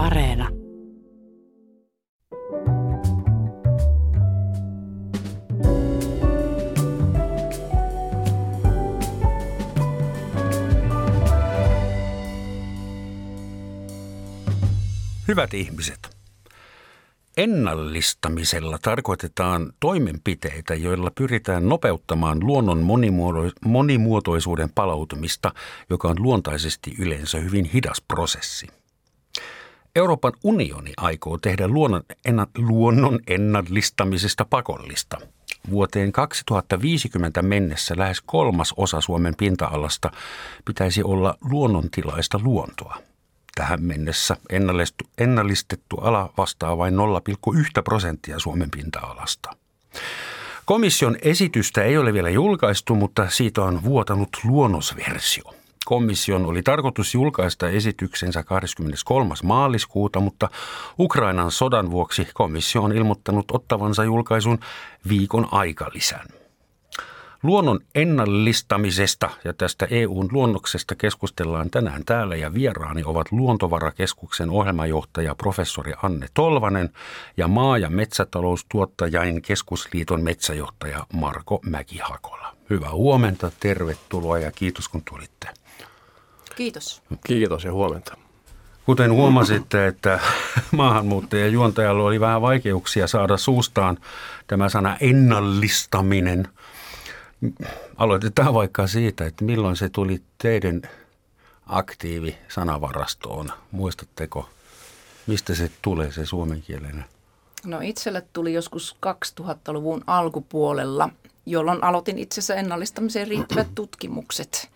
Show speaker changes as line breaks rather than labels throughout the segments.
Areena.
Hyvät ihmiset, ennallistamisella tarkoitetaan toimenpiteitä, joilla pyritään nopeuttamaan luonnon monimuotoisuuden palautumista, joka on luontaisesti yleensä hyvin hidas prosessi. Euroopan unioni aikoo tehdä luonnon, enna, luonnon ennallistamisesta pakollista. Vuoteen 2050 mennessä lähes kolmas osa Suomen pinta-alasta pitäisi olla luonnontilaista luontoa – Tähän mennessä ennallistettu ala vastaa vain 0,1 prosenttia Suomen pinta-alasta. Komission esitystä ei ole vielä julkaistu, mutta siitä on vuotanut luonnosversio. Komission oli tarkoitus julkaista esityksensä 23. maaliskuuta, mutta Ukrainan sodan vuoksi komissio on ilmoittanut ottavansa julkaisun viikon aikalisän. Luonnon ennallistamisesta ja tästä EUn luonnoksesta keskustellaan tänään täällä ja vieraani ovat Luontovarakeskuksen ohjelmajohtaja professori Anne Tolvanen ja maa- ja metsätaloustuottajain keskusliiton metsäjohtaja Marko Mäkihakola. Hyvää huomenta, tervetuloa ja kiitos kun tulitte.
Kiitos.
Kiitos ja huomenta.
Kuten huomasitte, että maahanmuuttajan juontajalla oli vähän vaikeuksia saada suustaan tämä sana ennallistaminen – Aloitetaan vaikka siitä, että milloin se tuli teidän aktiivi sanavarastoon. Muistatteko, mistä se tulee se suomenkielinen?
No itselle tuli joskus 2000-luvun alkupuolella, jolloin aloitin itse asiassa ennallistamiseen riittävät tutkimukset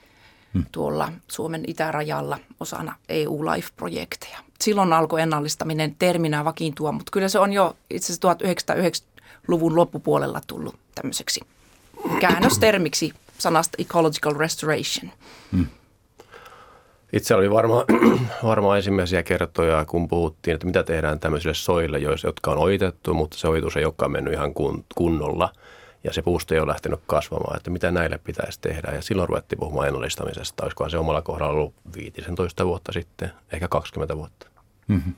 hmm. tuolla Suomen itärajalla osana EU-Life-projekteja. Silloin alkoi ennallistaminen terminä vakiintua, mutta kyllä se on jo itse asiassa 1990-luvun loppupuolella tullut tämmöiseksi käännöstermiksi sanasta ecological restoration. Hmm.
Itse oli varmaan varma ensimmäisiä kertoja, kun puhuttiin, että mitä tehdään tämmöisille soille, jotka on oitettu, mutta se oitus ei olekaan mennyt ihan kunnolla ja se puusto ei ole lähtenyt kasvamaan, että mitä näille pitäisi tehdä. Ja silloin ruvettiin puhumaan ennallistamisesta. Olisikohan se omalla kohdalla ollut 15 vuotta sitten, ehkä 20 vuotta. Mm-hmm.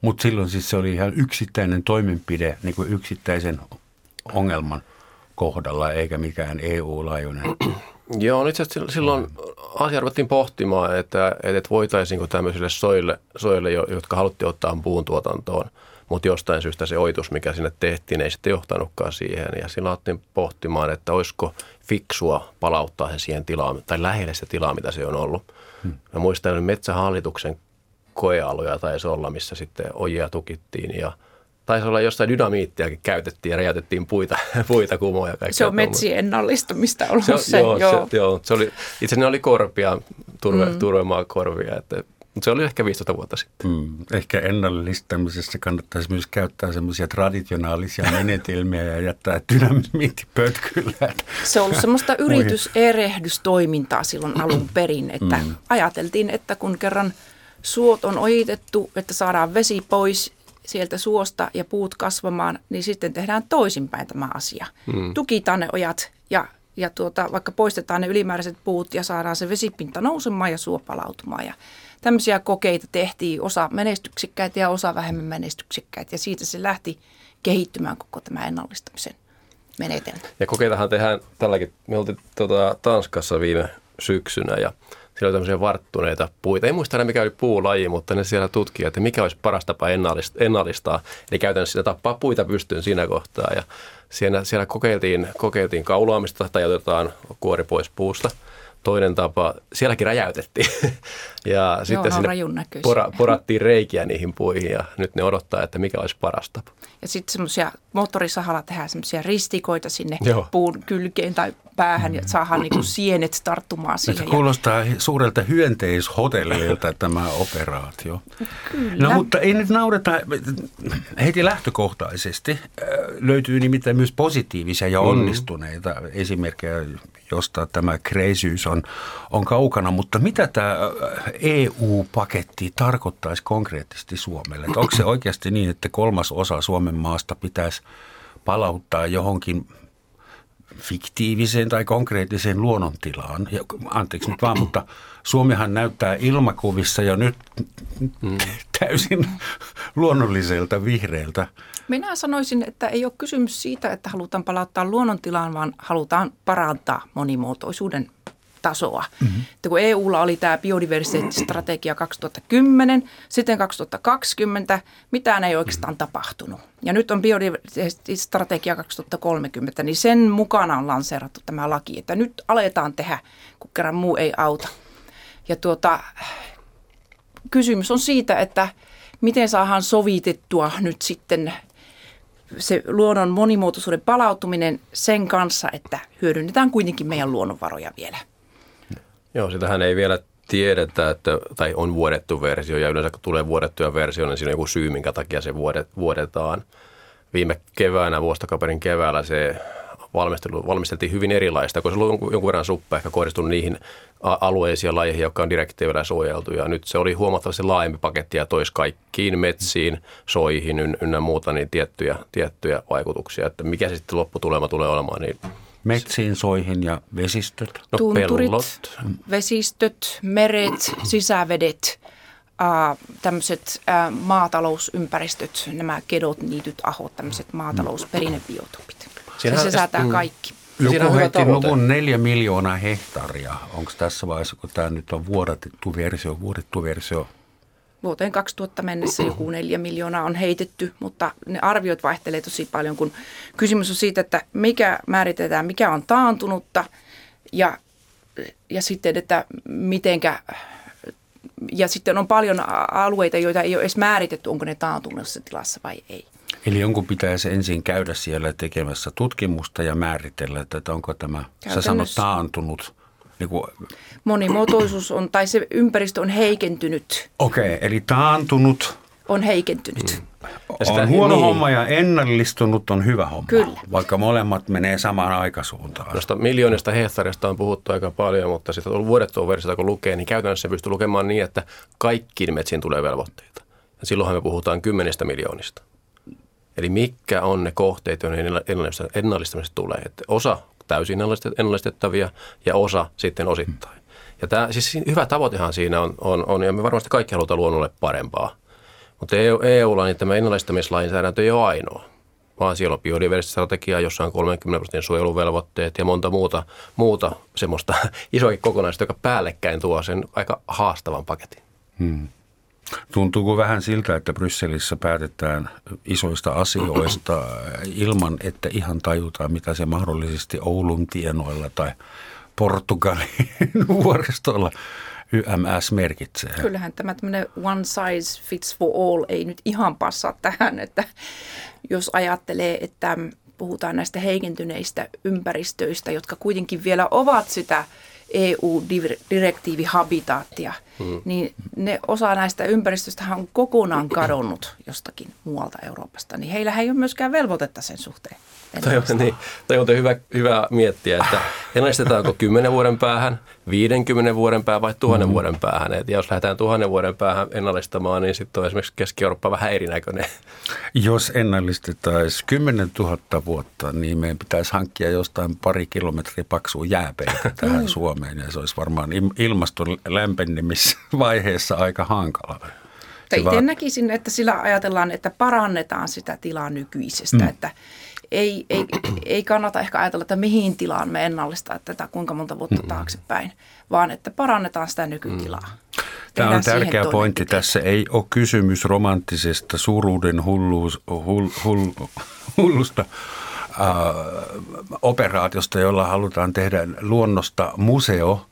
Mutta silloin siis se oli ihan yksittäinen toimenpide niin kuin yksittäisen ongelman kohdalla eikä mikään EU-laajuinen.
Joo, itse asiassa silloin asia ruvettiin pohtimaan, että, että voitaisiinko tämmöisille soille, soille, jotka haluttiin ottaa puun tuotantoon, mutta jostain syystä se oitus, mikä sinne tehtiin, ei sitten johtanutkaan siihen. Ja silloin alettiin pohtimaan, että olisiko fiksua palauttaa se siihen tilaan, tai lähelle sitä tilaa, mitä se on ollut. Hmm. Mä muistan, että metsähallituksen koealuja taisi olla, missä sitten ojia tukittiin ja – taisi olla jostain dynamiittiakin käytettiin ja räjäytettiin puita, puita kumoja.
Se on metsien ennallistamista ollut se.
se joo, joo. Se, joo, se oli, itse ne oli korpia, turve, mm. turvemaa korvia, että mutta se oli ehkä 15 vuotta sitten. Mm.
Ehkä ennallistamisessa kannattaisi myös käyttää semmoisia traditionaalisia menetelmiä ja jättää dynamiitti pötkyllä.
Se on ollut semmoista yrityserehdystoimintaa silloin alun perin, että mm. ajateltiin, että kun kerran suot on ojitettu, että saadaan vesi pois sieltä suosta ja puut kasvamaan, niin sitten tehdään toisinpäin tämä asia. Mm. Tukitaan ne ojat ja, ja tuota, vaikka poistetaan ne ylimääräiset puut ja saadaan se vesipinta nousemaan ja suo palautumaan. Ja tämmöisiä kokeita tehtiin, osa menestyksekkäitä ja osa vähemmän menestyksekkäitä ja siitä se lähti kehittymään koko tämä ennallistamisen menetelmä.
Ja kokeitahan tehdään tälläkin, me oltiin tuota, Tanskassa viime syksynä ja – siellä oli tämmöisiä varttuneita puita. Ei muista enää mikä oli puulaji, mutta ne siellä tutkii, että mikä olisi paras tapa ennallistaa. Eli käytännössä sitä tappaa puita pystyyn siinä kohtaa. Ja siellä, siellä kokeiltiin, kokeiltiin kaulaamista tai otetaan kuori pois puusta – toinen tapa, sielläkin räjäytettiin. ja Joo, sitten sinne pora, porattiin reikiä niihin puihin ja nyt ne odottaa, että mikä olisi paras tapa.
Ja sitten semmoisia moottorisahalla tehdään semmoisia ristikoita sinne Joo. puun kylkeen tai päähän ja saadaan niinku sienet tarttumaan siihen.
Se kuulostaa suurelta hyönteishotellilta tämä operaatio. Kyllä. No mutta ei nyt naureta heti lähtökohtaisesti. Löytyy nimittäin myös positiivisia ja mm. onnistuneita mm. esimerkkejä, josta tämä kreisyys on, on kaukana. Mutta mitä tämä EU-paketti tarkoittaisi konkreettisesti Suomelle? Että onko se oikeasti niin, että kolmas osa Suomen maasta pitäisi palauttaa johonkin fiktiiviseen tai konkreettiseen luonnontilaan. Ja, anteeksi nyt vaan, mutta Suomihan näyttää ilmakuvissa jo nyt mm. täysin luonnolliselta vihreältä.
Minä sanoisin, että ei ole kysymys siitä, että halutaan palauttaa luonnontilaan, vaan halutaan parantaa monimuotoisuuden tasoa. Mm-hmm. Että kun EUlla oli tämä biodiversiteettistrategia 2010, sitten 2020, mitään ei oikeastaan tapahtunut. Ja nyt on biodiversiteettistrategia 2030, niin sen mukana on lanseerattu tämä laki, että nyt aletaan tehdä, kun kerran muu ei auta. Ja tuota, kysymys on siitä, että miten saadaan sovitettua nyt sitten se luonnon monimuotoisuuden palautuminen sen kanssa, että hyödynnetään kuitenkin meidän luonnonvaroja vielä.
Joo, sitähän ei vielä tiedetä, että, tai on vuodettu versio ja yleensä kun tulee vuodettuja versio, niin siinä on joku syy, minkä takia se vuodet, vuodetaan. Viime keväänä, vuostakaperin keväällä se valmistelu, valmisteltiin hyvin erilaista, koska se oli jonkun verran suppa ehkä kohdistunut niihin alueisiin ja lajeihin, jotka on direktiivillä suojeltu. Ja nyt se oli huomattavasti laajempi paketti ja toisi kaikkiin metsiin, soihin ynnä muuta niin tiettyjä, tiettyjä vaikutuksia. Että mikä se sitten lopputulema tulee olemaan, niin
Metsiin, soihin ja vesistöt.
No, Tunturit, pellot. vesistöt, meret, sisävedet, äh, tämmöiset äh, maatalousympäristöt, nämä kedot, niityt, ahot, tämmöiset maatalousperinnebiotopit. Se sisältää mm. kaikki.
Joku heitti luvun neljä miljoonaa hehtaaria. Onko tässä vaiheessa, kun tämä nyt on vuodatettu versio, vuodettu versio,
vuoteen 2000 mennessä joku neljä miljoonaa on heitetty, mutta ne arviot vaihtelee tosi paljon, kun kysymys on siitä, että mikä määritetään, mikä on taantunutta ja, ja sitten, että mitenkä, ja sitten on paljon alueita, joita ei ole edes määritetty, onko ne taantuneessa tilassa vai ei.
Eli jonkun pitäisi ensin käydä siellä tekemässä tutkimusta ja määritellä, että onko tämä, sä sanot taantunut –
niin kuin... Monimuotoisuus on, tai se ympäristö on heikentynyt.
Okei, okay, eli taantunut.
On heikentynyt. Mm.
on huono niin. homma ja ennallistunut on hyvä homma, Kyllä. vaikka molemmat menee samaan aikaisuuntaan.
Noista miljoonista hehtaarista on puhuttu aika paljon, mutta sitten on vuodettua versiota kun lukee, niin käytännössä se pystyy lukemaan niin, että kaikkiin metsiin tulee velvoitteita. Ja silloinhan me puhutaan kymmenistä miljoonista. Eli mitkä on ne kohteet, joihin ennallistamisesta tulee. Että osa täysin ennallistettavia ja osa sitten osittain. Ja tämä, siis hyvä tavoitehan siinä on, on, on, ja me varmasti kaikki halutaan luonnolle parempaa. Mutta EU, EUlla niin tämä ennallistamislainsäädäntö ei ole ainoa, vaan siellä on biodiversiteettistrategia, jossa on 30 prosentin suojeluvelvoitteet ja monta muuta, muuta semmoista isoakin kokonaisuutta, joka päällekkäin tuo sen aika haastavan paketin. Hmm.
Tuntuuko vähän siltä, että Brysselissä päätetään isoista asioista ilman, että ihan tajutaan, mitä se mahdollisesti Oulun tienoilla tai Portugalin vuoristolla YMS merkitsee?
Kyllähän tämä tämmöinen one size fits for all ei nyt ihan passaa tähän, että jos ajattelee, että puhutaan näistä heikentyneistä ympäristöistä, jotka kuitenkin vielä ovat sitä EU-direktiivi habitaattia, hmm. niin ne osa näistä ympäristöistä on kokonaan kadonnut jostakin muualta Euroopasta, niin heillä ei ole myöskään velvoitetta sen suhteen.
Toi on, niin, toi on hyvä, hyvä miettiä, että ennallistetaanko 10 vuoden päähän, 50 vuoden päähän vai tuhannen mm. vuoden päähän. Et jos lähdetään tuhannen vuoden päähän ennallistamaan, niin sitten on esimerkiksi Keski-Eurooppa vähän erinäköinen.
Jos ennallistettaisiin 10 000 vuotta, niin meidän pitäisi hankkia jostain pari kilometriä paksua jääpeitä tähän Suomeen. Ja se olisi varmaan ilmaston lämpenemisvaiheessa aika hankala.
Itse näkisin, että sillä ajatellaan, että parannetaan sitä tilaa nykyisestä, mm. että ei, ei, ei kannata ehkä ajatella, että mihin tilaan me ennallistaa tätä kuinka monta vuotta taaksepäin, vaan että parannetaan sitä nykytilaa. Mm.
Tämä on tärkeä pointti. Tässä ei ole kysymys romanttisesta suruuden hulluus, hull, hull, hullusta äh, operaatiosta, jolla halutaan tehdä luonnosta museo,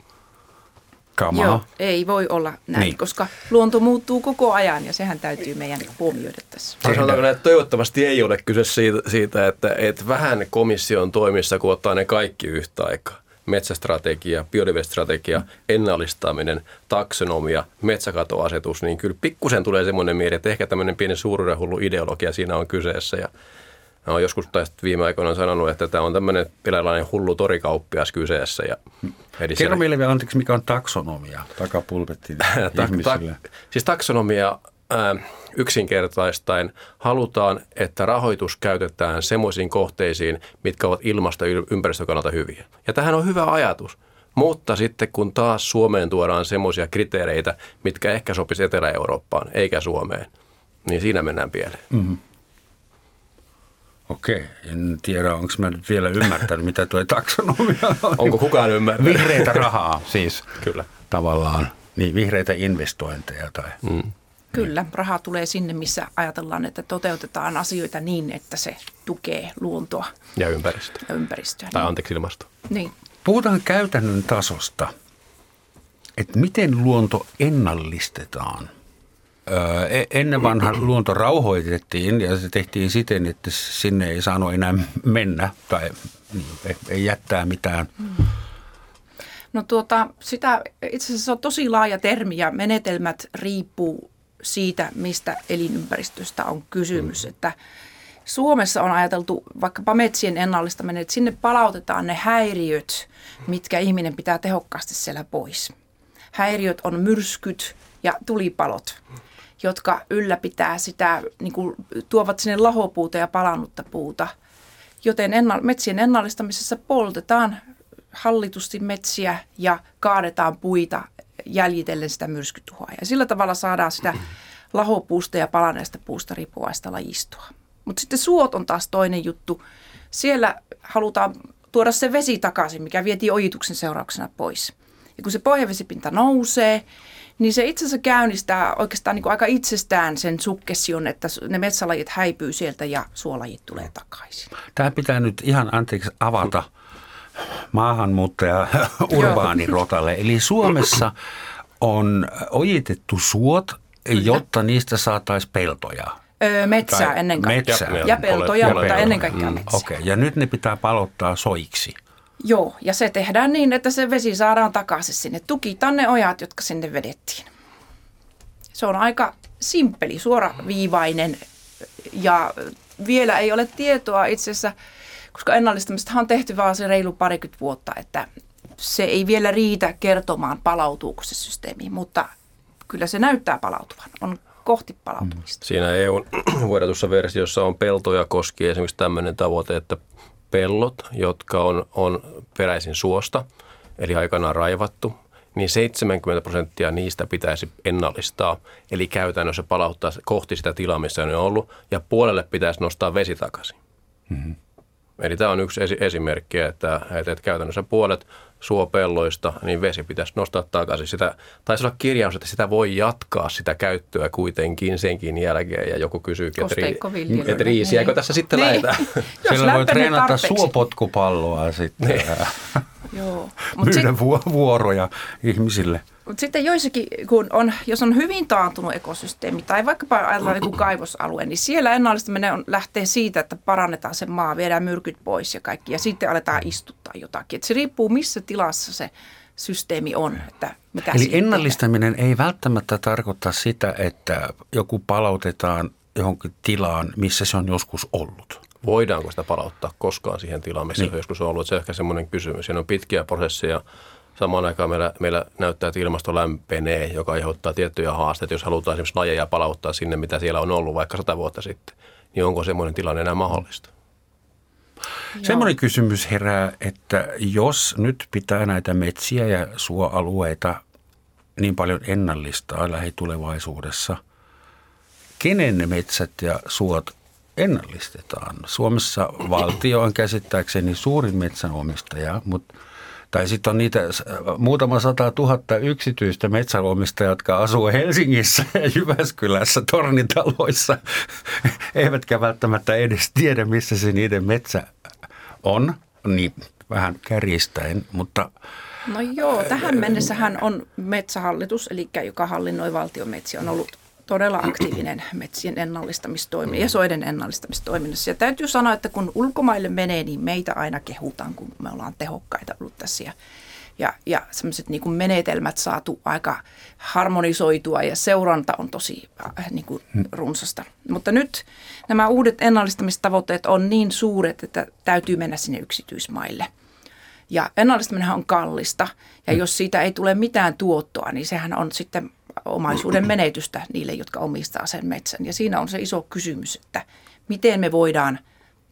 kamaa. Joo,
ei voi olla näin, niin. koska luonto muuttuu koko ajan ja sehän täytyy meidän huomioida tässä.
Sanotaanko että toivottavasti ei ole kyse siitä, siitä että, että vähän komission toimissa, kun ottaa ne kaikki yhtä aikaa metsästrategia, biodiversiteettistrategia, ennallistaminen, taksonomia, metsäkatoasetus, niin kyllä pikkusen tulee semmoinen mieli, että ehkä tämmöinen pieni suuruuden hullu ideologia siinä on kyseessä. Ja Mä olen joskus tästä viime aikoina sanonut, että tämä on tämmöinen pilainen hullu torikauppias kyseessä. Ja
Kerro siellä... meille vielä anteeksi, mikä on taksonomia? Takapulpetti ihmisille.
Ta- ta- siis taksonomia ää, yksinkertaistaen halutaan, että rahoitus käytetään semmoisiin kohteisiin, mitkä ovat ilmasto- ja ympäristön kannalta hyviä. Ja tähän on hyvä ajatus. Mutta sitten kun taas Suomeen tuodaan semmoisia kriteereitä, mitkä ehkä sopisi Etelä-Eurooppaan eikä Suomeen, niin siinä mennään pieleen. Mm-hmm.
Okei, en tiedä, onko mä nyt vielä ymmärtänyt, mitä tuo taksonomia on.
Onko kukaan ymmärtänyt?
Vihreitä rahaa siis Kyllä. tavallaan, niin vihreitä investointeja tai... Mm.
Kyllä, raha tulee sinne, missä ajatellaan, että toteutetaan asioita niin, että se tukee luontoa.
Ja ympäristöä.
Ja ympäristöä.
Tai niin. anteeksi ilmastoa.
Niin.
Puhutaan käytännön tasosta, että miten luonto ennallistetaan. E-, ennen vanha luonto rauhoitettiin ja se tehtiin siten, että sinne ei saanut enää mennä tai niin, ei jättää mitään.
No tuota, sitä, itse asiassa se on tosi laaja termi ja menetelmät riippuu siitä, mistä elinympäristöstä on kysymys. Mm. Että Suomessa on ajateltu vaikkapa metsien ennallistaminen, että sinne palautetaan ne häiriöt, mitkä ihminen pitää tehokkaasti siellä pois. Häiriöt on myrskyt ja tulipalot, jotka ylläpitää sitä, niin kuin, tuovat sinne lahopuuta ja palannutta puuta. Joten ennal- metsien ennallistamisessa poltetaan hallitusti metsiä ja kaadetaan puita jäljitellen sitä myrskytuhoa. Ja sillä tavalla saadaan sitä lahopuusta ja palaneesta puusta riippuvaista lajistoa. Mutta sitten suot on taas toinen juttu. Siellä halutaan tuoda se vesi takaisin, mikä vietiin ojituksen seurauksena pois. Ja kun se pohjavesipinta nousee, niin se itse asiassa käynnistää oikeastaan niin kuin aika itsestään sen sukkession, että ne metsälajit häipyy sieltä ja suolajit tulee takaisin.
Tämä pitää nyt ihan anteeksi avata maahanmuuttaja urbaanirotalle. Eli Suomessa on ojitettu suot, jotta niistä saataisiin peltoja.
Öö, metsää tai ennen kaikkea. Metsää. Ja, ja peltoja, ja mutta ennen kaikkea mm, metsää.
Okei, okay. ja nyt ne pitää palottaa soiksi.
Joo, ja se tehdään niin, että se vesi saadaan takaisin sinne. Tukitaan ne ojat, jotka sinne vedettiin. Se on aika simppeli, suoraviivainen ja vielä ei ole tietoa itse asiassa, koska ennallistamista on tehty vaan se reilu parikymmentä vuotta, että se ei vielä riitä kertomaan, palautuuko se systeemi, mutta kyllä se näyttää palautuvan. On kohti palautumista.
Siinä EUn vuodatussa versiossa on peltoja koskien esimerkiksi tämmöinen tavoite, että pellot, jotka on, on peräisin suosta, eli aikanaan raivattu, niin 70 prosenttia niistä pitäisi ennallistaa, eli käytännössä palauttaa kohti sitä tilaa, missä ne on ollut, ja puolelle pitäisi nostaa vesi takaisin. Mm-hmm. Eli tämä on yksi esimerkki, että, että käytännössä puolet suopelloista, niin vesi pitäisi nostaa takaisin. Sitä, taisi olla kirjaus, että sitä voi jatkaa sitä käyttöä kuitenkin senkin jälkeen. Ja joku kysyy, että, ri, että riisiäkö tässä sitten niin. lähetään?
Sillä voi treenata tarpeeksi. suopotkupalloa sitten. Niin. Joo. Myydä sit, vuoroja ihmisille.
Mutta sitten joissakin, kun on, jos on hyvin taantunut ekosysteemi tai vaikkapa ajatellaan joku kaivosalue, niin siellä ennallistaminen on, lähtee siitä, että parannetaan se maa, viedään myrkyt pois ja kaikki ja sitten aletaan istuttaa jotakin. Et se riippuu missä tilassa se systeemi on. Että mitä
Eli ennallistaminen tehdään. ei välttämättä tarkoita sitä, että joku palautetaan johonkin tilaan, missä se on joskus ollut.
Voidaanko sitä palauttaa koskaan siihen tilaan, missä niin. se joskus on ollut? Se on ehkä semmoinen kysymys. Siinä on pitkiä prosesseja Samaan aikaan meillä, meillä näyttää, että ilmasto lämpenee, joka aiheuttaa tiettyjä haasteita. Jos halutaan esimerkiksi lajeja palauttaa sinne, mitä siellä on ollut vaikka sata vuotta sitten, niin onko semmoinen tilanne enää mahdollista?
Semmoinen kysymys herää, että jos nyt pitää näitä metsiä ja suoalueita niin paljon ennallistaa lähitulevaisuudessa, kenen ne metsät ja suot ennallistetaan? Suomessa valtio on käsittääkseni suurin metsänomistaja, mutta – tai sitten on niitä muutama sata tuhatta yksityistä metsäomistajaa, jotka asuu Helsingissä ja Jyväskylässä tornitaloissa, eivätkä välttämättä edes tiedä, missä se niiden metsä on, niin vähän kärjistäen, mutta...
No joo, tähän mennessähän on metsähallitus, eli joka hallinnoi valtion metsiä, on ollut todella aktiivinen metsien ennallistamistoimi ja soiden ennallistamistoiminnassa. Ja täytyy sanoa, että kun ulkomaille menee, niin meitä aina kehutaan, kun me ollaan tehokkaita ollut tässä. Ja, ja, ja semmoiset niin kuin menetelmät saatu aika harmonisoitua ja seuranta on tosi äh, niin kuin runsasta. Mutta nyt nämä uudet ennallistamistavoitteet on niin suuret, että täytyy mennä sinne yksityismaille – ja ennallistaminen on kallista ja jos siitä ei tule mitään tuottoa, niin sehän on sitten omaisuuden menetystä niille, jotka omistaa sen metsän. Ja siinä on se iso kysymys, että miten me voidaan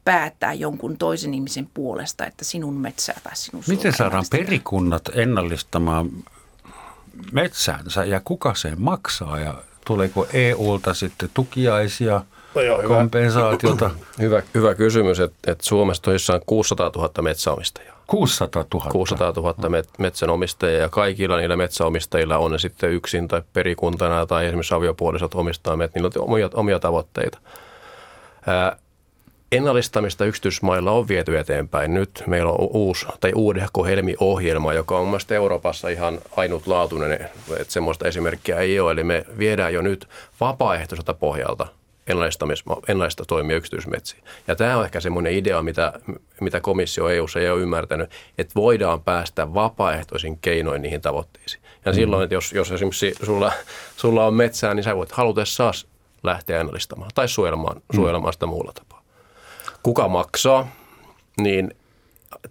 päättää jonkun toisen ihmisen puolesta, että sinun metsää tai sinun
Miten saadaan perikunnat ennallistamaan metsäänsä ja kuka sen maksaa ja tuleeko EUlta sitten tukiaisia, no joo, kompensaatiota?
Hyvä, hyvä kysymys, että, että Suomessa tosissaan 600 000 metsäomistajaa.
600 000?
600 000 met- metsänomistajia ja kaikilla niillä metsäomistajilla on ne sitten yksin tai perikuntana tai esimerkiksi aviopuolisot omistaa met, niillä on omia, omia tavoitteita. Ää, ennallistamista yksityismailla on viety eteenpäin. Nyt meillä on uusi tai uudehko Helmi-ohjelma, joka on mielestäni Euroopassa ihan ainutlaatuinen, että semmoista esimerkkiä ei ole. Eli me viedään jo nyt vapaaehtoiselta pohjalta ennallista toimia yksityismetsiin. Ja tämä on ehkä semmoinen idea, mitä, mitä komissio EU ei ole ymmärtänyt, että voidaan päästä vapaaehtoisin keinoin niihin tavoitteisiin. Ja mm. silloin, että jos, jos esimerkiksi sulla, sulla on metsää, niin sä voit halutessaan lähteä ennallistamaan tai suojelemaan, mm. sitä muulla tapaa. Kuka maksaa, niin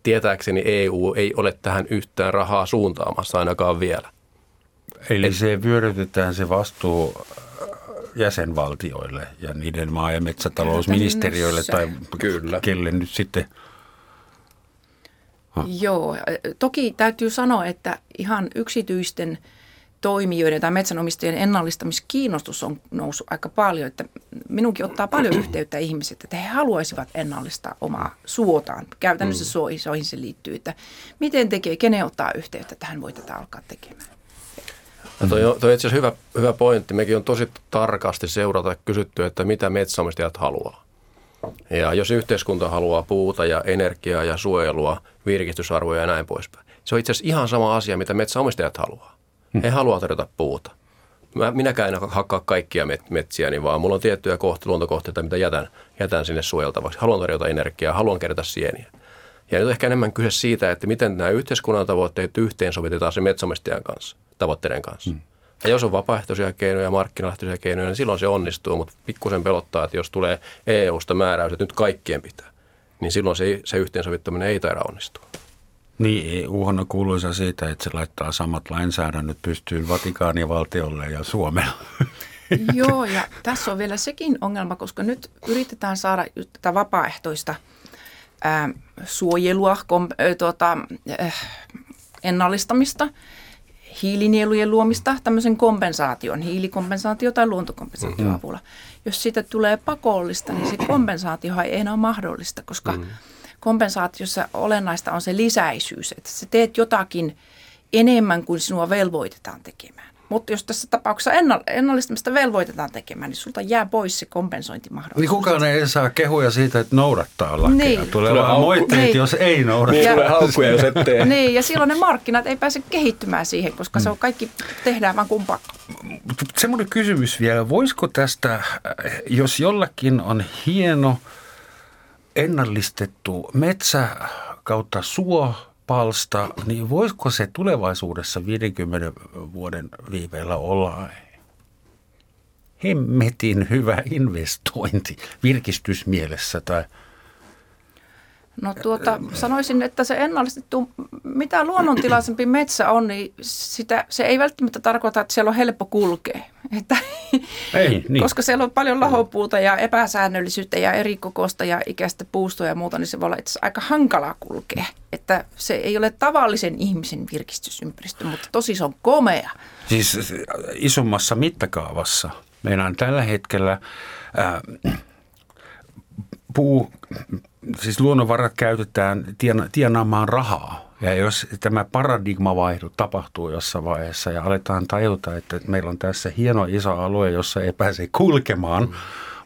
tietääkseni EU ei ole tähän yhtään rahaa suuntaamassa ainakaan vielä.
Eli Et, se vyörytetään se vastuu jäsenvaltioille ja niiden maa- ja metsätalousministeriöille tai Kyllä. kelle nyt sitten
Ha. Joo, toki täytyy sanoa, että ihan yksityisten toimijoiden tai metsänomistajien ennallistamiskiinnostus on noussut aika paljon. Että minunkin ottaa paljon yhteyttä ihmiset, että he haluaisivat ennallistaa omaa suotaan. Käytännössä mm. soihin se liittyy, että miten tekee, kenen ottaa yhteyttä, että hän voi tätä alkaa tekemään.
No toi, on, toi itse asiassa hyvä, hyvä pointti. Mekin on tosi tarkasti seurata kysytty, että mitä metsäomistajat haluaa. Ja jos yhteiskunta haluaa puuta ja energiaa ja suojelua, virkistysarvoja ja näin poispäin. Se on itse asiassa ihan sama asia, mitä metsäomistajat haluaa. Hmm. He haluaa tarjota puuta. Mä, minäkään en hakkaa kaikkia met, metsiäni, vaan mulla on tiettyjä kohti, luontokohteita, mitä jätän, jätän sinne suojeltavaksi. Haluan tarjota energiaa, haluan kerätä sieniä. Ja nyt ehkä enemmän kyse siitä, että miten nämä yhteiskunnan tavoitteet yhteensovitetaan se metsäomistajan kanssa tavoitteiden kanssa. Mm. Ja jos on vapaaehtoisia keinoja, markkinalähtöisiä keinoja, niin silloin se onnistuu, mutta pikkusen pelottaa, että jos tulee EU-sta määräys, että nyt kaikkien pitää, niin silloin se, se yhteensovittaminen ei taida onnistua.
Niin, EU on kuuluisa siitä, että se laittaa samat lainsäädännöt pystyyn Vatikaanivaltiolle ja Suomelle.
Joo, ja tässä on vielä sekin ongelma, koska nyt yritetään saada tätä vapaaehtoista ää, suojelua, kom, ä, tuota, äh, ennallistamista – hiilinielujen luomista tämmöisen kompensaation, hiilikompensaatio tai luontokompensaation mm-hmm. avulla. Jos siitä tulee pakollista, niin se kompensaatio ei enää ole mahdollista, koska mm-hmm. kompensaatiossa olennaista on se lisäisyys, että sä teet jotakin enemmän kuin sinua velvoitetaan tekemään. Mutta jos tässä tapauksessa ennallistamista velvoitetaan tekemään, niin sulta jää pois se kompensointimahdollisuus.
Niin kukaan ei saa kehuja siitä, että noudattaa lakeja. Niin. Tulee, tulee vaan moitteet, niin. jos ei noudata.
Niin, ja, tulee haukkuja, jos et tee.
Niin, ja silloin ne markkinat ei pääse kehittymään siihen, koska se on kaikki, tehdään vaan kumpaa.
Semmoinen kysymys vielä, voisiko tästä, jos jollakin on hieno ennallistettu metsä kautta suo, palsta, niin voisiko se tulevaisuudessa 50 vuoden viiveellä olla hemmetin hyvä investointi virkistysmielessä tai –
No tuota, sanoisin, että se ennallistettu, mitä luonnontilaisempi metsä on, niin sitä, se ei välttämättä tarkoita, että siellä on helppo kulkea. Että, ei, niin. Koska siellä on paljon lahopuuta ja epäsäännöllisyyttä ja eri kokosta ja ikäistä puustoa ja muuta, niin se voi olla itse aika hankalaa kulkea. Että se ei ole tavallisen ihmisen virkistysympäristö, mutta tosi se on komea.
Siis isommassa mittakaavassa. Meillä on tällä hetkellä... Äh, puu, siis luonnonvarat käytetään tiena, tienaamaan rahaa. Ja jos tämä paradigmavaihdu tapahtuu jossain vaiheessa ja aletaan tajuta, että meillä on tässä hieno iso alue, jossa ei pääse kulkemaan, mm.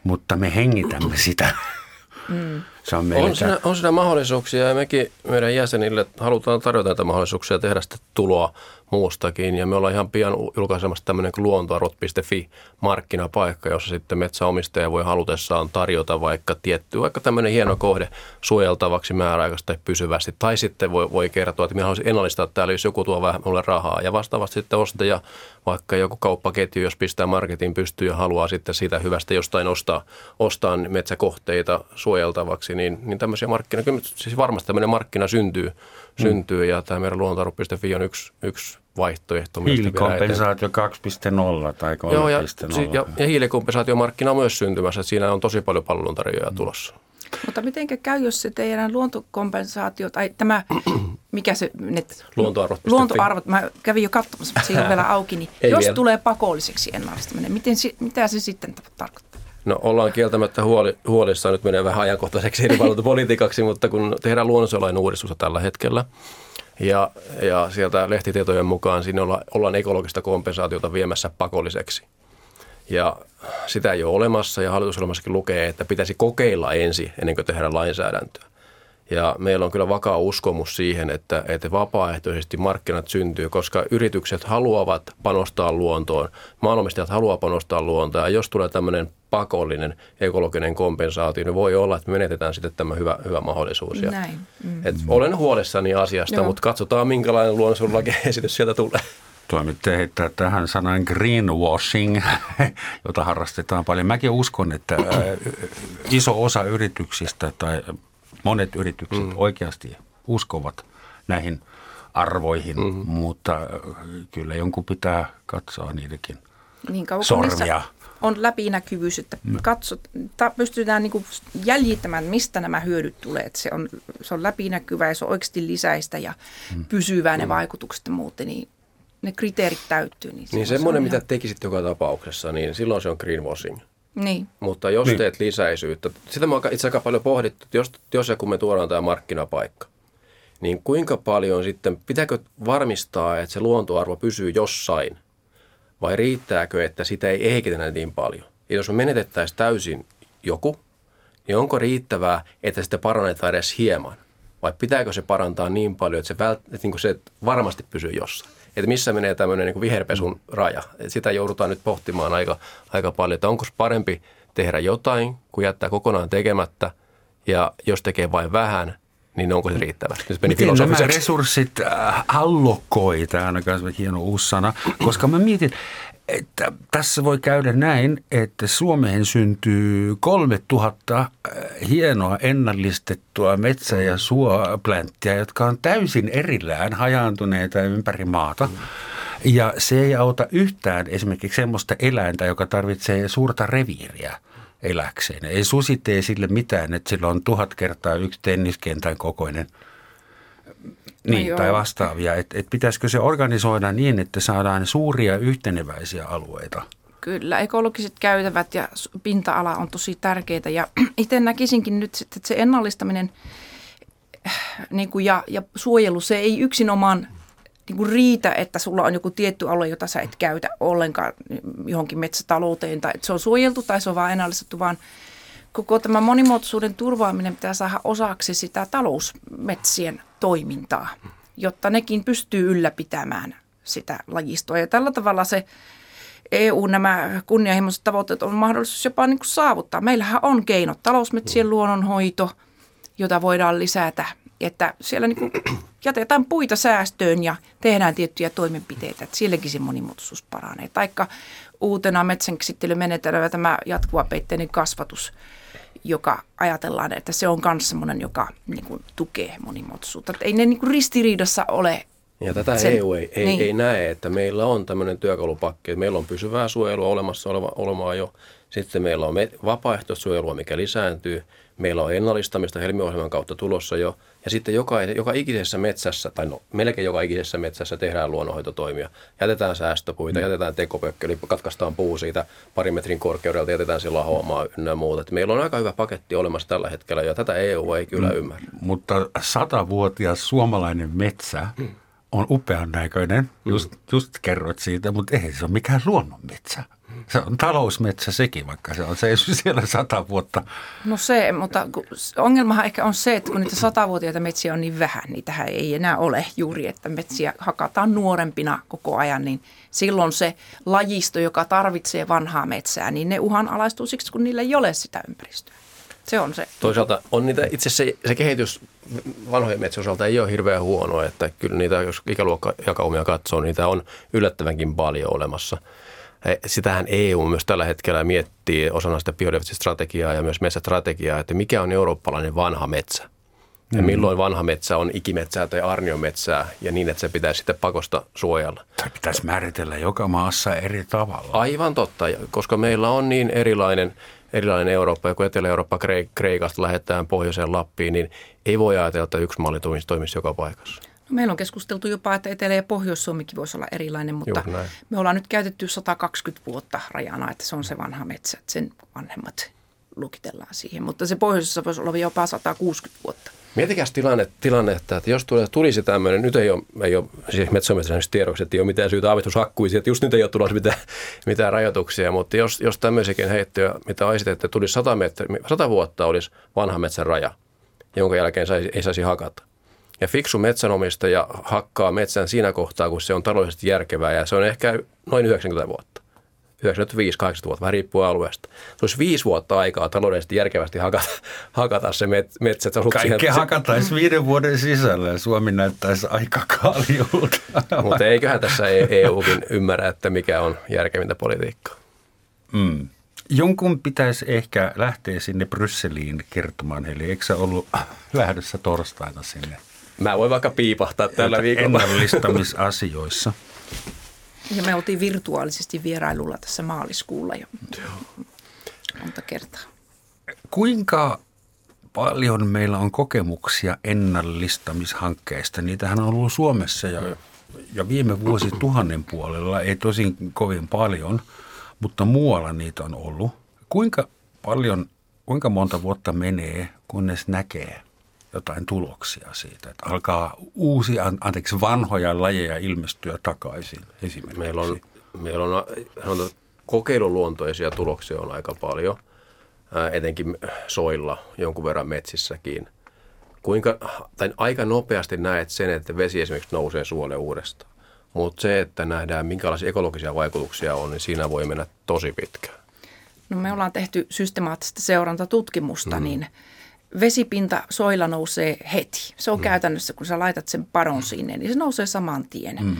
mutta me hengitämme sitä.
Mm. Se on, on, siinä, on siinä mahdollisuuksia ja mekin meidän jäsenille halutaan tarjota näitä mahdollisuuksia tehdä sitä tuloa muustakin. Ja me ollaan ihan pian julkaisemassa tämmöinen kuin luontoarvot.fi markkinapaikka, jossa sitten metsäomistaja voi halutessaan tarjota vaikka tietty, vaikka tämmöinen hieno kohde suojeltavaksi määräaikaisesti tai pysyvästi. Tai sitten voi, voi kertoa, että minä haluaisin ennallistaa täällä, jos joku tuo vähän mulle rahaa. Ja vastaavasti sitten ostaja, vaikka joku kauppaketju, jos pistää marketin pystyyn ja haluaa sitten siitä hyvästä jostain ostaa, ostaa metsäkohteita suojeltavaksi, niin, niin tämmöisiä markkinoita, siis varmasti tämmöinen markkina syntyy, mm. syntyy ja tämä meidän luontoarvo.fi on yksi, yksi vaihtoehto.
Hiilikompensaatio 2.0 tai 3.0.
Joo, ja, ja, ja hiilikompensaatiomarkkina on myös syntymässä. Siinä on tosi paljon palveluntarjoajia mm. tulossa.
Mutta miten käy, jos se teidän luontokompensaatio tai tämä, mikä se... Net,
luontoarvot.
Luontoarvot, mä kävin jo katsomassa, mutta siinä on vielä auki, niin Ei jos vielä. tulee pakolliseksi ennallistaminen, miten, mitä se sitten tarkoittaa?
No ollaan kieltämättä huoli, huolissaan, nyt menee vähän ajankohtaiseksi politiikaksi, mutta kun tehdään luonnonsuojelain uudistusta tällä hetkellä, ja, ja sieltä lehtitietojen mukaan siinä olla, ollaan ekologista kompensaatiota viemässä pakolliseksi. Ja sitä ei ole olemassa ja hallitusohjelmassakin lukee, että pitäisi kokeilla ensin ennen kuin tehdään lainsäädäntöä. Ja meillä on kyllä vakaa uskomus siihen, että, että vapaaehtoisesti markkinat syntyy, koska yritykset haluavat panostaa luontoon, maanomistajat haluavat panostaa luontoon. Ja jos tulee tämmöinen pakollinen ekologinen kompensaatio, niin voi olla, että me menetetään sitten tämä hyvä, hyvä mahdollisuus. Ja,
Näin. Mm.
Et olen huolissani asiasta, Joo. mutta katsotaan minkälainen luonnonsuojelulakiesitys sieltä tulee.
Toimittaja heittää tähän sanan greenwashing, jota harrastetaan paljon. Mäkin uskon, että iso osa yrityksistä tai monet yritykset mm. oikeasti uskovat näihin arvoihin, mm. mutta kyllä jonkun pitää katsoa niidenkin niin kauan, sormia.
On läpinäkyvyys, että mm. katsot, ta, pystytään niin jäljittämään, mistä nämä hyödyt tulee. Että se, on, se on läpinäkyvää ja se on oikeasti lisäistä ja mm. pysyvää ne mm. vaikutukset ja muuten, niin ne kriteerit täyttyy.
Niin, niin semmoinen, mitä tekisit joka tapauksessa, niin silloin se on greenwashing.
Niin.
Mutta jos niin. teet lisäisyyttä, sitä mä oon itse aika paljon pohdittu, että jos, jos ja kun me tuodaan tämä markkinapaikka, niin kuinka paljon sitten, pitääkö varmistaa, että se luontoarvo pysyy jossain, vai riittääkö, että sitä ei ehkitetä niin paljon? Ja jos me menetettäisiin täysin joku, niin onko riittävää, että sitä parannetaan edes hieman? Vai pitääkö se parantaa niin paljon, että se, vält, että niin se varmasti pysyy jossain? Että missä menee tämmöinen niin viherpesun raja. Et sitä joudutaan nyt pohtimaan aika, aika paljon, että onko parempi tehdä jotain, kuin jättää kokonaan tekemättä, ja jos tekee vain vähän, niin onko se riittävä?
Nyt meni Miten nämä resurssit äh, allokoi, tämä on hieno uusi sana, koska mä mietin, että tässä voi käydä näin, että Suomeen syntyy 3000 äh, hienoa ennallistettua metsä- ja suoplänttiä, jotka on täysin erillään hajaantuneita ympäri maata. Ja se ei auta yhtään esimerkiksi sellaista eläintä, joka tarvitsee suurta reviiriä eläkseen. Ei susi tee sille mitään, että sillä on tuhat kertaa yksi tenniskentän kokoinen – niin, no tai vastaavia. Että et pitäisikö se organisoida niin, että saadaan suuria yhteneväisiä alueita?
Kyllä, ekologiset käytävät ja pinta-ala on tosi tärkeitä ja itse näkisinkin nyt, että se ennallistaminen niin kuin ja, ja suojelu, se ei yksinomaan niin kuin riitä, että sulla on joku tietty alue, jota sä et käytä ollenkaan johonkin metsätalouteen tai että se on suojeltu tai se on vaan ennallistettu, vaan koko tämä monimuotoisuuden turvaaminen pitää saada osaksi sitä talousmetsien toimintaa, jotta nekin pystyy ylläpitämään sitä lajistoa. Ja tällä tavalla se EU nämä kunnianhimoiset tavoitteet on mahdollisuus jopa niin kuin saavuttaa. Meillähän on keinot, talousmetsien luonnonhoito, jota voidaan lisätä, että siellä niin kuin jätetään puita säästöön ja tehdään tiettyjä toimenpiteitä, että sielläkin se monimuotoisuus paranee. Taikka uutena metsänkäsittelymenetelmä tämä jatkuva peitteinen kasvatus – joka ajatellaan, että se on myös semmoinen, joka niin kuin, tukee monimuotoisuutta. Että ei ne niin kuin, ristiriidassa ole.
Ja tätä sen, EU ei, ei, niin. ei näe, että meillä on tämmöinen työkalupakki, että meillä on pysyvää suojelua olemassa oleva, olemaa jo. Sitten meillä on vapaaehtoissuojelua, mikä lisääntyy. Meillä on ennallistamista helmiohjelman kautta tulossa jo – ja sitten joka, joka ikisessä metsässä, tai no melkein joka ikisessä metsässä tehdään luonnonhoitotoimia. Jätetään säästöpuita, mm. jätetään tekopökkö, eli katkaistaan puu siitä parin metrin korkeudelta, jätetään sillä lahoamaan ynnä muuta. Että meillä on aika hyvä paketti olemassa tällä hetkellä, ja tätä EU ei kyllä mm. ymmärrä.
Mutta satavuotias suomalainen metsä mm. on upean näköinen, just, just kerroit siitä, mutta ei se ole mikään luonnonmetsä. Se on talousmetsä sekin, vaikka se on seissyt siellä sata vuotta.
No se, mutta ongelmahan ehkä on se, että kun niitä satavuotiaita metsiä on niin vähän, niitähän ei enää ole juuri, että metsiä hakataan nuorempina koko ajan, niin silloin se lajisto, joka tarvitsee vanhaa metsää, niin ne uhanalaistuu siksi, kun niillä ei ole sitä ympäristöä. Se on se.
Toisaalta on niitä, itse se, se kehitys vanhojen metsien osalta ei ole hirveän huono, että kyllä niitä, jos ikäluokkajakaumia katsoo, niitä on yllättävänkin paljon olemassa – Sitähän EU myös tällä hetkellä miettii osana sitä biodiversiteettistrategiaa ja myös metsästrategiaa, että mikä on eurooppalainen vanha metsä. Ja mm. milloin vanha metsä on ikimetsää tai arniometsää ja niin, että se pitäisi sitten pakosta suojella.
Tai pitäisi määritellä joka maassa eri tavalla.
Aivan totta, koska meillä on niin erilainen, erilainen Eurooppa, ja kun Etelä-Eurooppa Kreikasta lähdetään pohjoiseen Lappiin, niin ei voi ajatella, että yksi malli toimisi, toimisi joka paikassa.
Meillä on keskusteltu jopa, että Etelä- ja Pohjois-Suomikin voisi olla erilainen, mutta me ollaan nyt käytetty 120 vuotta rajana, että se on se vanha metsä, että sen vanhemmat lukitellaan siihen. Mutta se pohjoisessa voisi olla jopa 160 vuotta.
Mietikäs tilanne, tilanne että jos tulisi tämmöinen, nyt ei ole, ei ole siis metsäomistajan tiedoksi, että ei ole mitään syytä aavistushakkuisiin, että just nyt ei ole tulossa mitään, mitään rajoituksia, mutta jos, jos tämmöisiäkin heittoja, mitä on esitetty, että tulisi 100, metri, 100 vuotta olisi vanha metsän raja, jonka jälkeen saisi, ei saisi hakata. Ja fiksu metsänomistaja hakkaa metsän siinä kohtaa, kun se on taloudellisesti järkevää ja se on ehkä noin 90 vuotta. 95-80 vuotta, vähän riippuu alueesta. Se olisi viisi vuotta aikaa taloudellisesti järkevästi hakata, hakata se met, metsä.
Kaikki hakataisi viiden vuoden sisällä ja Suomi näyttäisi aika kaljulta.
Mutta eiköhän tässä EUkin e ymmärrä, että mikä on järkevintä politiikkaa.
Mm. Jonkun pitäisi ehkä lähteä sinne Brysseliin kertomaan, eli eikö se ollut lähdössä torstaina sinne?
Mä voin vaikka piipahtaa tällä viikolla.
Ennallistamisasioissa.
Ja me oltiin virtuaalisesti vierailulla tässä maaliskuulla jo monta kertaa.
Kuinka paljon meillä on kokemuksia ennallistamishankkeista? Niitähän on ollut Suomessa ja, ja viime vuosi tuhannen puolella, ei tosin kovin paljon, mutta muualla niitä on ollut. Kuinka paljon, kuinka monta vuotta menee, kunnes näkee – jotain tuloksia siitä, että alkaa uusia, anteeksi, vanhoja lajeja ilmestyä takaisin esimerkiksi.
Meillä on, meillä on, on kokeiluluontoisia tuloksia on aika paljon, etenkin soilla, jonkun verran metsissäkin. Kuinka, tai aika nopeasti näet sen, että vesi esimerkiksi nousee suolle uudestaan. Mutta se, että nähdään minkälaisia ekologisia vaikutuksia on, niin siinä voi mennä tosi pitkään.
No me ollaan tehty systemaattista seurantatutkimusta, mm. niin – vesipinta soilla nousee heti. Se on mm. käytännössä, kun sä laitat sen paron sinne, niin se nousee saman tien. Mm.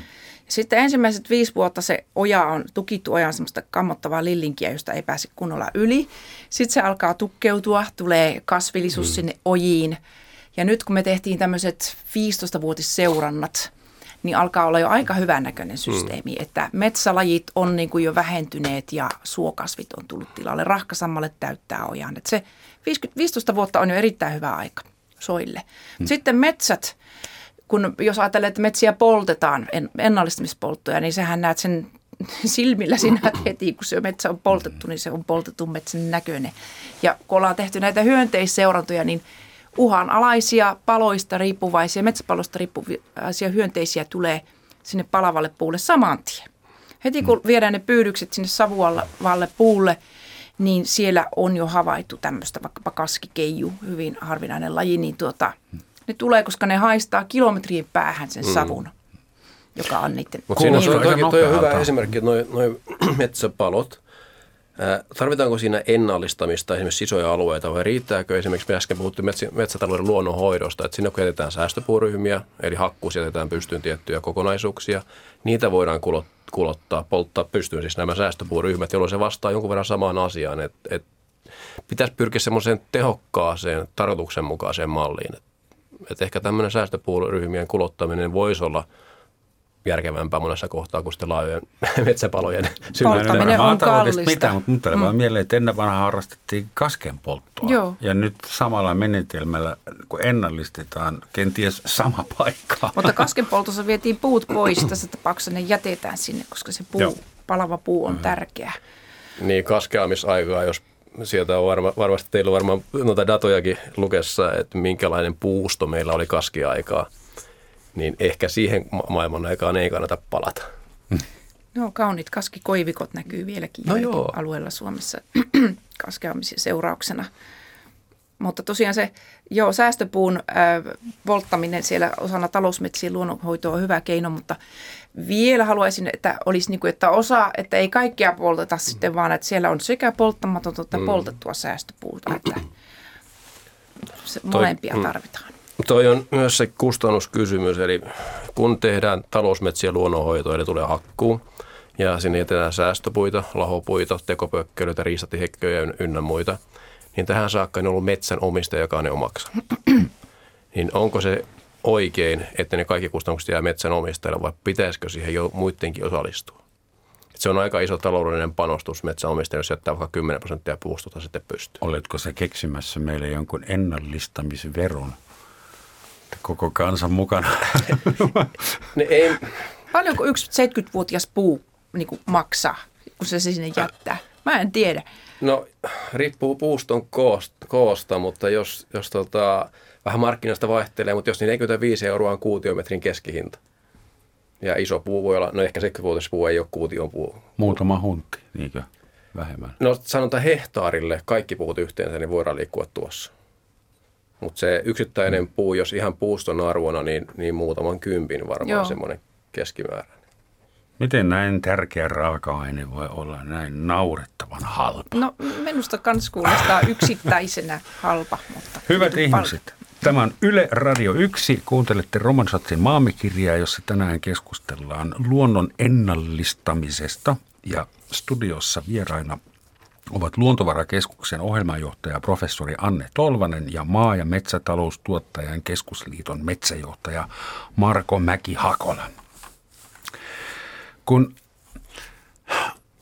Sitten ensimmäiset viisi vuotta se oja on, tukittu oja on semmoista kammottavaa lillinkiä, josta ei pääse kunnolla yli. Sitten se alkaa tukkeutua, tulee kasvillisuus mm. sinne ojiin. Ja nyt kun me tehtiin tämmöiset 15-vuotisseurannat, niin alkaa olla jo aika hyvän näköinen systeemi, mm. että metsälajit on niin kuin jo vähentyneet ja suokasvit on tullut tilalle. Rahkasammalle täyttää ojan. Että se 50, 15 vuotta on jo erittäin hyvä aika soille. Hmm. Sitten metsät, kun jos ajatellaan, että metsiä poltetaan, ennallistamispolttoja, niin sehän näet sen silmillä sinä heti, kun se metsä on poltettu, niin se on poltettu metsän näköinen. Ja kun ollaan tehty näitä hyönteisseurantoja, niin uhanalaisia paloista riippuvaisia, metsäpaloista riippuvaisia hyönteisiä tulee sinne palavalle puulle saman tien. Heti kun viedään ne pyydykset sinne savuavalle puulle – niin siellä on jo havaittu tämmöistä vaikkapa kaskikeiju, hyvin harvinainen laji, niin tuota, ne tulee, koska ne haistaa kilometrien päähän sen mm. savun, mm. joka on niiden
Mutta siinä on, toi, toi on hyvä esimerkki, että noin noi metsäpalot, Tarvitaanko siinä ennallistamista esimerkiksi isoja alueita vai riittääkö esimerkiksi, me äsken puhuttiin metsä, metsätalouden luonnonhoidosta, että sinne kun jätetään säästöpuuryhmiä, eli hakkuus jätetään pystyyn tiettyjä kokonaisuuksia, niitä voidaan kulottaa kulottaa, polttaa pystyyn siis nämä säästöpuuryhmät, jolloin se vastaa jonkun verran samaan asiaan. Että et pitäisi pyrkiä semmoiseen tehokkaaseen, tarkoituksenmukaiseen malliin. Että et ehkä tämmöinen säästöpuuryhmien kulottaminen voisi olla – järkevämpää monessa kohtaa kuin sitten laajojen metsäpalojen
Polttaminen on kallista.
Mitään, mutta nyt tulee mm. vaan mieleen, että ennen vanhaa harrastettiin kaskenpolttoa. Joo. Ja nyt samalla menetelmällä, kun ennallistetaan kenties sama paikka.
Mutta kaskenpoltossa vietiin puut pois. Tässä tapauksessa ne jätetään sinne, koska se puu, Joo. palava puu on mm. tärkeä.
Niin, kaskeamisaikaa, jos sieltä on varma, varmasti teillä varmaan noita datojakin lukessa, että minkälainen puusto meillä oli kaskiaikaa – niin ehkä siihen maailman aikaan ei kannata palata.
No kauniit kaskikoivikot näkyy vieläkin no joo. alueella Suomessa kaskeamisen seurauksena. Mutta tosiaan se joo, säästöpuun äh, volttaminen siellä osana talousmetsien luonnonhoitoa on hyvä keino, mutta vielä haluaisin, että olisi niin kuin, että osa, että ei kaikkia polteta mm. sitten, vaan että siellä on sekä polttamatonta että mm. poltettua säästöpuuta, että se molempia mm. tarvitaan.
Toi on myös se kustannuskysymys, eli kun tehdään talousmetsiä luonnonhoitoa, eli tulee hakkuu, ja sinne jätetään säästöpuita, lahopuita, tekopökkelyitä, riistatihekköjä ynnä muita, niin tähän saakka on ollut metsän omistaja, joka ne omaksa. niin onko se oikein, että ne kaikki kustannukset jää metsänomistajalle vai pitäisikö siihen jo muidenkin osallistua? se on aika iso taloudellinen panostus metsänomistajalle, jos jättää vaikka 10 prosenttia puustota sitten pystyy.
Oletko se keksimässä meille jonkun ennallistamisveron? Koko kansan mukana.
ne ei... Paljonko yksi 70-vuotias puu niin kuin maksaa, kun se sinne jättää? Mä en tiedä.
No riippuu puuston koosta, koosta mutta jos, jos tota, vähän markkinasta vaihtelee, mutta jos niin 45 euroa on kuutiometrin keskihinta – ja iso puu voi olla, no ehkä sekkivuotispuu ei ole kuution puu.
Muutama huntti, niinkö? Vähemmän.
No sanotaan hehtaarille kaikki puut yhteensä, niin voidaan liikkua tuossa. Mutta se yksittäinen mm. puu, jos ihan puuston arvona, niin, niin muutaman kympin varmaan semmoinen keskimääräinen.
Miten näin tärkeä raaka-aine voi olla näin naurettavan halpa?
No minusta kans kuulostaa yksittäisenä halpa. Mutta
Hyvät ihmiset, paljon. Tämä on Yle Radio 1. Kuuntelette Romansatsin maamikirjaa, jossa tänään keskustellaan luonnon ennallistamisesta. Ja studiossa vieraina ovat Luontovarakeskuksen ohjelmanjohtaja professori Anne Tolvanen ja maa- ja metsätaloustuottajan keskusliiton metsäjohtaja Marko Mäki-Hakola. Kun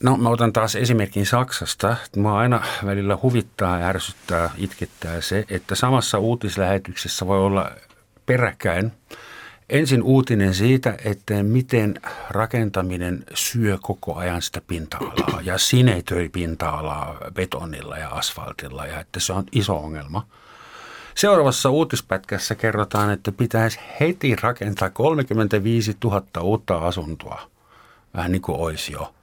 No mä otan taas esimerkin Saksasta. Mä aina välillä huvittaa, ärsyttää, itkettää se, että samassa uutislähetyksessä voi olla peräkkäin ensin uutinen siitä, että miten rakentaminen syö koko ajan sitä pinta-alaa ja sinetöi pinta-alaa betonilla ja asfaltilla ja että se on iso ongelma. Seuraavassa uutispätkässä kerrotaan, että pitäisi heti rakentaa 35 000 uutta asuntoa. Vähän niin kuin olisi jo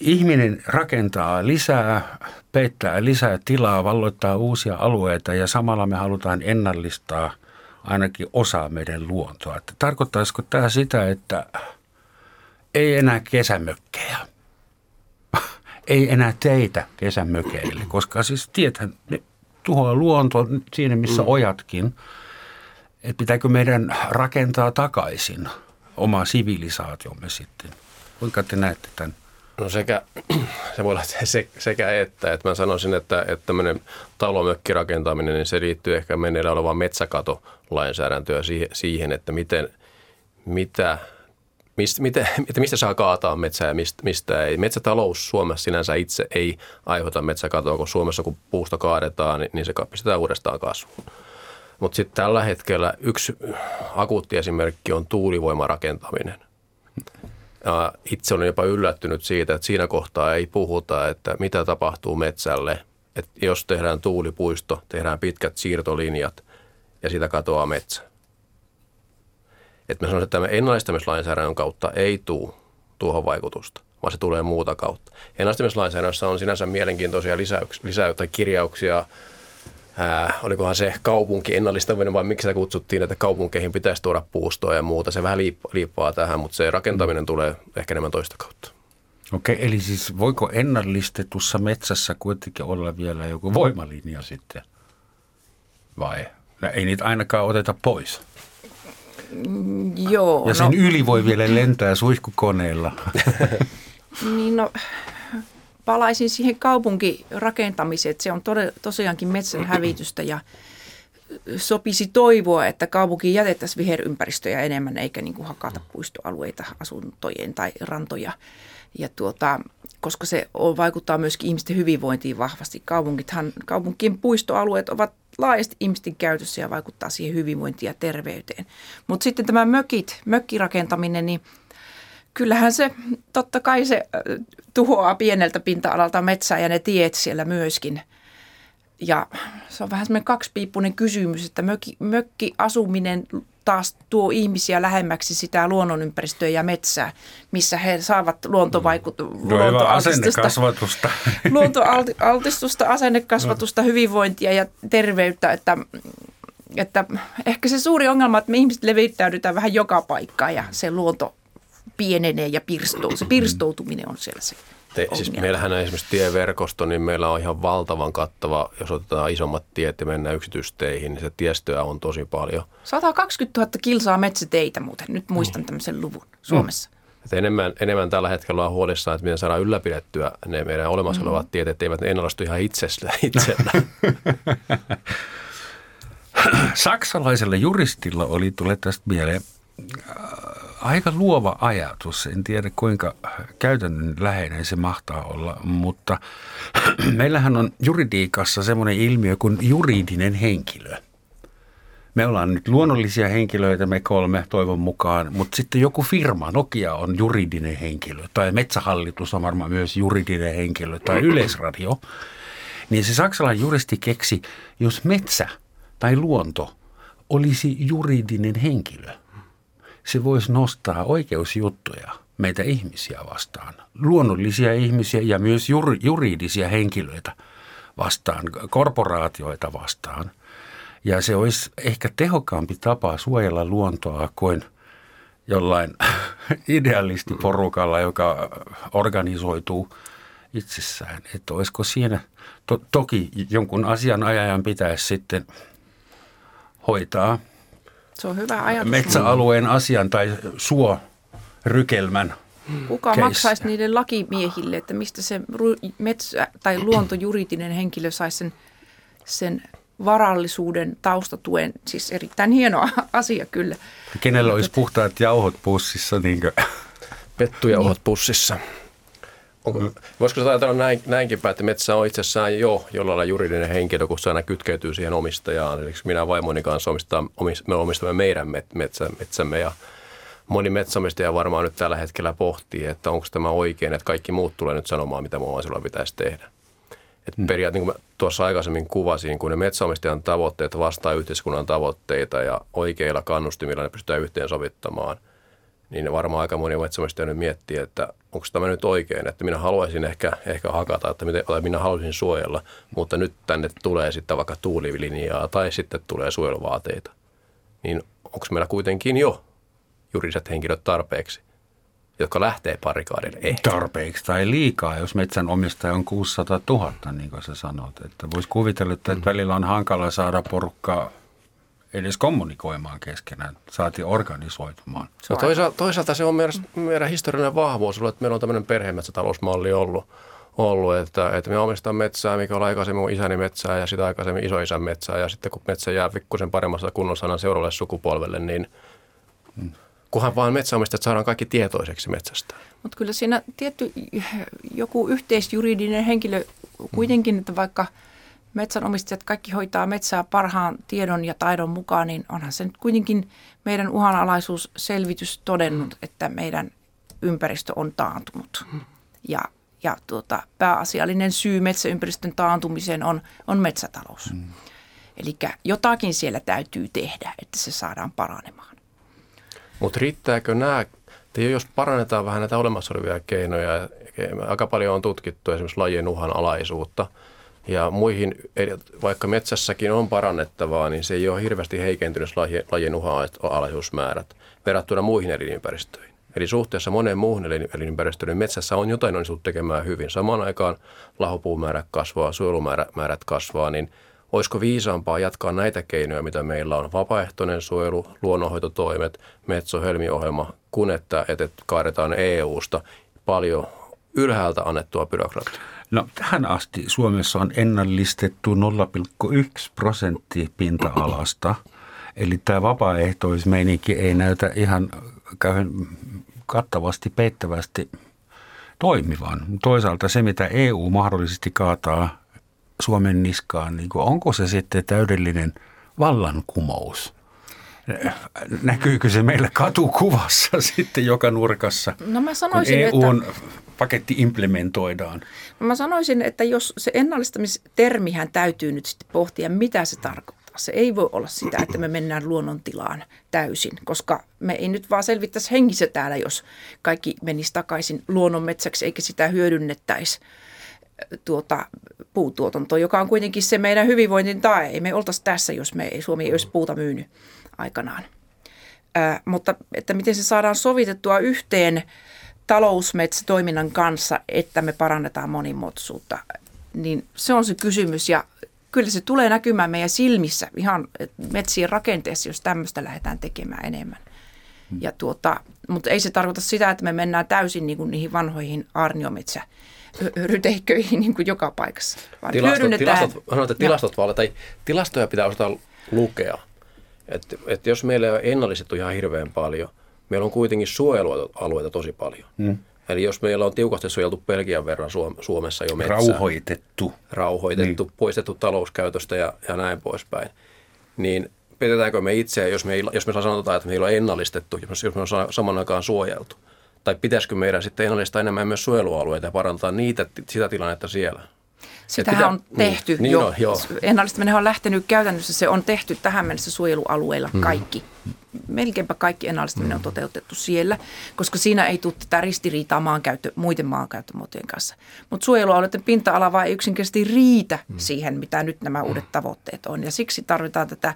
ihminen rakentaa lisää, peittää lisää tilaa, valloittaa uusia alueita ja samalla me halutaan ennallistaa ainakin osa meidän luontoa. Että tarkoittaisiko tämä sitä, että ei enää kesämökkejä, ei enää teitä kesämökeille, koska siis tiethän ne tuhoaa luonto siinä, missä mm. ojatkin. Että pitääkö meidän rakentaa takaisin oma sivilisaatiomme sitten? Kuinka te näette tämän?
No sekä, se voi olla se, sekä että, että mä sanoisin, että, että tämmöinen talomökkirakentaminen, niin se liittyy ehkä menneillä olevaan metsäkatolainsäädäntöä siihen, että miten, mitä, mistä, miten, että mistä saa kaataa metsää ja mistä, mistä ei. Metsätalous Suomessa sinänsä itse ei aiheuta metsäkatoa, kun Suomessa kun puusta kaadetaan, niin, niin se pistetään uudestaan kasvuun. Mutta sitten tällä hetkellä yksi akuutti esimerkki on tuulivoimarakentaminen – ja itse olen jopa yllättynyt siitä, että siinä kohtaa ei puhuta, että mitä tapahtuu metsälle. Että jos tehdään tuulipuisto, tehdään pitkät siirtolinjat ja sitä katoaa metsä. Että mä sanoisin, että tämä ennallistamislainsäädännön kautta ei tule tuohon vaikutusta, vaan se tulee muuta kautta. Ennallistamislainsäädännössä on sinänsä mielenkiintoisia lisäyksiä, lisä- tai kirjauksia ää, olikohan se kaupunki ennallistaminen vai miksi sitä kutsuttiin, että kaupunkeihin pitäisi tuoda puustoa ja muuta. Se vähän liippaa tähän, mutta se rakentaminen tulee ehkä enemmän toista kautta.
Okei, eli siis voiko ennallistetussa metsässä kuitenkin olla vielä joku voimalinja sitten? Vai? No, ei niitä ainakaan oteta pois.
Mm, joo.
Ja sen no, yli voi vielä lentää suihkukoneella.
niin no, palaisin siihen kaupunkirakentamiseen, että se on tosiaankin metsän hävitystä ja sopisi toivoa, että kaupunkiin jätettäisiin viherympäristöjä enemmän eikä niin kuin hakata puistoalueita asuntojen tai rantoja. Ja tuota, koska se on, vaikuttaa myöskin ihmisten hyvinvointiin vahvasti. Kaupunkithan, kaupunkien puistoalueet ovat laajasti ihmisten käytössä ja vaikuttaa siihen hyvinvointiin ja terveyteen. Mutta sitten tämä mökit, mökkirakentaminen, niin – kyllähän se, totta kai se tuhoaa pieneltä pinta-alalta metsää ja ne tiet siellä myöskin. Ja se on vähän semmoinen kaksipiippunen kysymys, että mökki, mökkiasuminen taas tuo ihmisia lähemmäksi sitä luonnonympäristöä ja metsää, missä he saavat luontovaikutusta,
mm. luontoaltistusta,
luontoaltistusta, asennekasvatusta, hyvinvointia ja terveyttä, että että ehkä se suuri ongelma, että me ihmiset levittäydytään vähän joka paikkaan ja se luonto pienenee ja pirstou. Se pirstoutuminen on siellä se
Te, siis meillähän on esimerkiksi tieverkosto, niin meillä on ihan valtavan kattava, jos otetaan isommat tiet ja mennään yksityisteihin, niin se tiestöä on tosi paljon.
120 000 kilsaa metsäteitä muuten, nyt muistan mm. tämmöisen luvun Suomessa. Mm.
Että enemmän, enemmän tällä hetkellä on huolissaan, että miten saadaan ylläpidettyä ne meidän olemassa olevat mm. tiet, että eivät ne ennallastu ihan itsellä. itsellä.
saksalaisella juristilla oli, tulee tästä mieleen, äh, aika luova ajatus. En tiedä kuinka käytännön läheinen se mahtaa olla, mutta meillähän on juridiikassa semmoinen ilmiö kuin juridinen henkilö. Me ollaan nyt luonnollisia henkilöitä, me kolme toivon mukaan, mutta sitten joku firma, Nokia on juridinen henkilö, tai Metsähallitus on varmaan myös juridinen henkilö, tai Yleisradio. Niin se saksalainen juristi keksi, jos metsä tai luonto olisi juridinen henkilö, se voisi nostaa oikeusjuttuja meitä ihmisiä vastaan, luonnollisia ihmisiä ja myös juridisia henkilöitä vastaan, korporaatioita vastaan. Ja se olisi ehkä tehokkaampi tapa suojella luontoa kuin jollain idealistiporukalla, joka organisoituu itsessään. Että olisiko siinä, to, toki jonkun asianajajan pitäisi sitten hoitaa
se on hyvä ajatus.
metsäalueen asian tai suo rykelmän
Kuka case. maksaisi niiden lakimiehille, että mistä se metsä- tai luontojuridinen henkilö saisi sen, sen varallisuuden taustatuen, siis erittäin hieno asia kyllä.
Kenellä olisi puhtaat jauhot pussissa? Niin
Pettujauhot niin. pussissa. Onko, voisiko ajatella näin, näinkin päin, että metsä on itsessään jo jollain lailla juridinen henkilö, kun se aina kytkeytyy siihen omistajaan. Eli minä vaimoni kanssa omistaa, me omistamme meidän metsä, metsämme ja moni metsäomistaja varmaan nyt tällä hetkellä pohtii, että onko tämä oikein, että kaikki muut tulee nyt sanomaan, mitä silloin pitäisi tehdä. Et mm. periaatteessa, niin kuin tuossa aikaisemmin kuvasin, kun ne metsäomistajan tavoitteet vastaa yhteiskunnan tavoitteita ja oikeilla kannustimilla ne pystytään yhteensovittamaan – niin varmaan aika moni metsänomistaja nyt miettii, että onko tämä nyt oikein, että minä haluaisin ehkä, ehkä hakata, että miten, tai minä haluaisin suojella, mutta nyt tänne tulee sitten vaikka tuulilinjaa tai sitten tulee suojeluvaateita. Niin onko meillä kuitenkin jo juridiset henkilöt tarpeeksi, jotka lähtee parikaadille?
Ehkä. Tarpeeksi tai liikaa, jos metsän omistaja on 600 000, niin kuin sä sanot. Että voisi kuvitella, että mm. välillä on hankala saada porukkaa edes kommunikoimaan keskenään, saatiin organisoitumaan.
No toisaalta, toisaalta se on meidän, meidän historiallinen vahvuus, että meillä on tämmöinen perhemetsätalousmalli ollut, ollut että, että me omistamme metsää, mikä on aikaisemmin isäni metsää ja sitä aikaisemmin isoisän metsää. Ja sitten kun metsä jää pikkusen paremmassa kunnossa aina seuraavalle sukupolvelle, niin hmm. kunhan vaan metsäomistajat saadaan kaikki tietoiseksi metsästä.
Mutta kyllä siinä tietty joku yhteisjuridinen henkilö kuitenkin, että vaikka – metsänomistajat kaikki hoitaa metsää parhaan tiedon ja taidon mukaan, niin onhan se nyt kuitenkin meidän uhanalaisuusselvitys todennut, että meidän ympäristö on taantunut. Ja, ja tuota, pääasiallinen syy metsäympäristön taantumiseen on, on metsätalous. Mm. Eli jotakin siellä täytyy tehdä, että se saadaan paranemaan.
Mutta riittääkö nämä, jos parannetaan vähän näitä olemassa olevia keinoja, aika paljon on tutkittu esimerkiksi lajien uhanalaisuutta – ja muihin, vaikka metsässäkin on parannettavaa, niin se ei ole hirveästi heikentynyt lajien uhanalaisuusmäärät verrattuna muihin elinympäristöihin. Eli suhteessa moneen muuhun elinympäristöön niin metsässä on jotain onnistuttu tekemään hyvin. Samaan aikaan lahopuumäärät kasvaa, suojelumäärät kasvaa, niin olisiko viisaampaa jatkaa näitä keinoja, mitä meillä on, vapaaehtoinen suojelu, luonnonhoitotoimet, metsohelmiohjelma, kun että, että kaadetaan EU-sta paljon ylhäältä annettua byrokratiaa?
No tähän asti Suomessa on ennallistettu 0,1 prosenttia pinta-alasta. Eli tämä vapaaehtoismeininki ei näytä ihan kattavasti, peittävästi toimivan. Toisaalta se, mitä EU mahdollisesti kaataa Suomen niskaan, niin onko se sitten täydellinen vallankumous? Näkyykö se meillä katukuvassa sitten joka nurkassa,
no mä sanoisin,
kun EUn että... paketti implementoidaan?
No mä sanoisin, että jos se ennallistamistermihän täytyy nyt sitten pohtia, mitä se tarkoittaa. Se ei voi olla sitä, että me mennään luonnontilaan täysin, koska me ei nyt vaan selvittäisi hengissä täällä, jos kaikki menisi takaisin luonnonmetsäksi eikä sitä hyödynnettäisi tuota, puutuotantoa, joka on kuitenkin se meidän hyvinvointin tae. Ei me oltaisi tässä, jos me ei, Suomi ei olisi puuta myynyt aikanaan. Ää, mutta että miten se saadaan sovitettua yhteen talousmetsätoiminnan kanssa, että me parannetaan monimuotoisuutta, niin se on se kysymys. Ja kyllä se tulee näkymään meidän silmissä ihan metsien rakenteessa, jos tämmöistä lähdetään tekemään enemmän. Ja tuota, mutta ei se tarkoita sitä, että me mennään täysin niin kuin niihin vanhoihin arniometsä ryteikköihin niin kuin joka paikassa.
Vaan tilastot, tilastot, tilastot, vaan, tai tilastoja pitää osata lukea. Että et jos meillä ei ole ennallistettu ihan hirveän paljon, meillä on kuitenkin suojelualueita tosi paljon. Mm. Eli jos meillä on tiukasti suojeltu Belgian verran Suomessa jo metsää.
Rauhoitettu.
Rauhoitettu, niin. poistettu talouskäytöstä ja, ja näin poispäin. Niin petetäänkö me itse, jos me, jos me sanotaan, että meillä on ennallistettu, jos me on saman aikaan suojeltu? Tai pitäisikö meidän sitten ennallistaa enemmän myös suojelualueita ja parantaa niitä, sitä tilannetta siellä?
Sitähän pitää, on niin, tehty niin, jo. Niin no, joo. Ennallistaminen on lähtenyt käytännössä, se on tehty tähän mennessä suojelualueilla mm. kaikki. Melkeinpä kaikki ennallistaminen mm. on toteutettu siellä, koska siinä ei tule tätä ristiriitaa maankäyttö, muiden maankäyttömuotojen kanssa. Mutta suojelualueiden pinta-ala vaan ei yksinkertaisesti riitä mm. siihen, mitä nyt nämä uudet tavoitteet on. Ja siksi tarvitaan tätä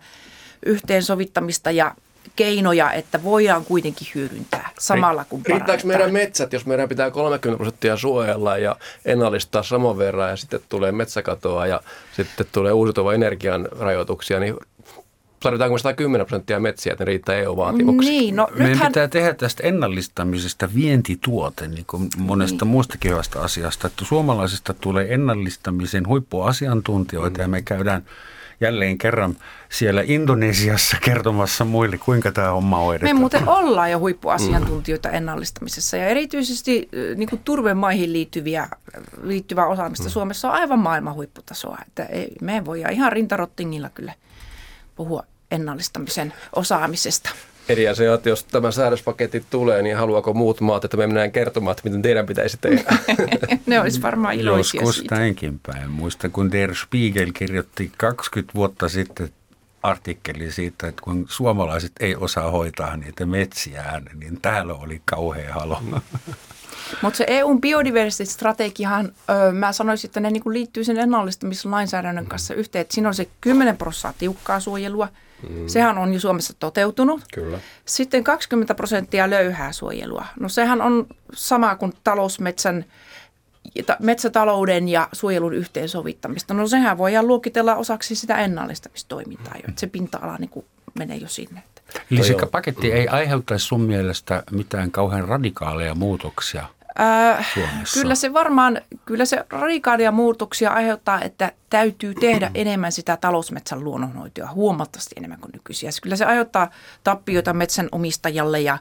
yhteensovittamista ja keinoja, että voidaan kuitenkin hyödyntää samalla kun
Riittääkö meidän metsät, jos meidän pitää 30 prosenttia suojella ja ennallistaa saman verran ja sitten tulee metsäkatoa ja sitten tulee uusiutuva energian rajoituksia, niin tarvitaanko me 110 prosenttia metsiä, että ne riittää EU-vaatimuksiin?
Niin, no,
Meidän nythän... pitää tehdä tästä ennallistamisesta vientituote, niin kuin monesta niin. muustakin hyvästä asiasta, että suomalaisista tulee ennallistamisen huippuasiantuntijoita mm. ja me käydään – jälleen kerran siellä Indonesiassa kertomassa muille, kuinka tämä homma hoidetaan.
Me muuten ollaan jo huippuasiantuntijoita ennallistamisessa ja erityisesti niin kuin turvemaihin liittyviä, liittyvää osaamista mm. Suomessa on aivan maailman huipputasoa. Että ei, me voi ihan rintarottingilla kyllä puhua ennallistamisen osaamisesta.
Eri asia, että jos tämä säädöspaketti tulee, niin haluaako muut maat, että me mennään kertomaan, että miten teidän pitäisi tehdä?
ne olisi varmaan iloisia
Joskus
siitä.
näinkin päin. Muistan, kun Der Spiegel kirjoitti 20 vuotta sitten artikkeli siitä, että kun suomalaiset ei osaa hoitaa niitä metsiään, niin täällä oli kauhea halo.
Mutta se EUn biodiversiteettistrategiahan, mä sanoisin, että ne niinku liittyy sen ennallistamislainsäädännön kanssa yhteen. Että siinä on se 10 prosenttia tiukkaa suojelua – Mm. Sehän on jo Suomessa toteutunut.
Kyllä.
Sitten 20 prosenttia löyhää suojelua. No sehän on sama kuin talousmetsän metsätalouden ja suojelun yhteensovittamista. No sehän voidaan luokitella osaksi sitä ennallistamistoimintaa jo, että se pinta-ala niin kuin menee jo sinne.
Eli se paketti ei aiheuttaisi sun mielestä mitään kauhean radikaaleja muutoksia Äh,
kyllä se varmaan, kyllä se radikaalia muutoksia aiheuttaa, että täytyy tehdä enemmän sitä talousmetsän luonnonhoitoa huomattavasti enemmän kuin nykyisiä. Kyllä se aiheuttaa tappioita metsän omistajalle ja,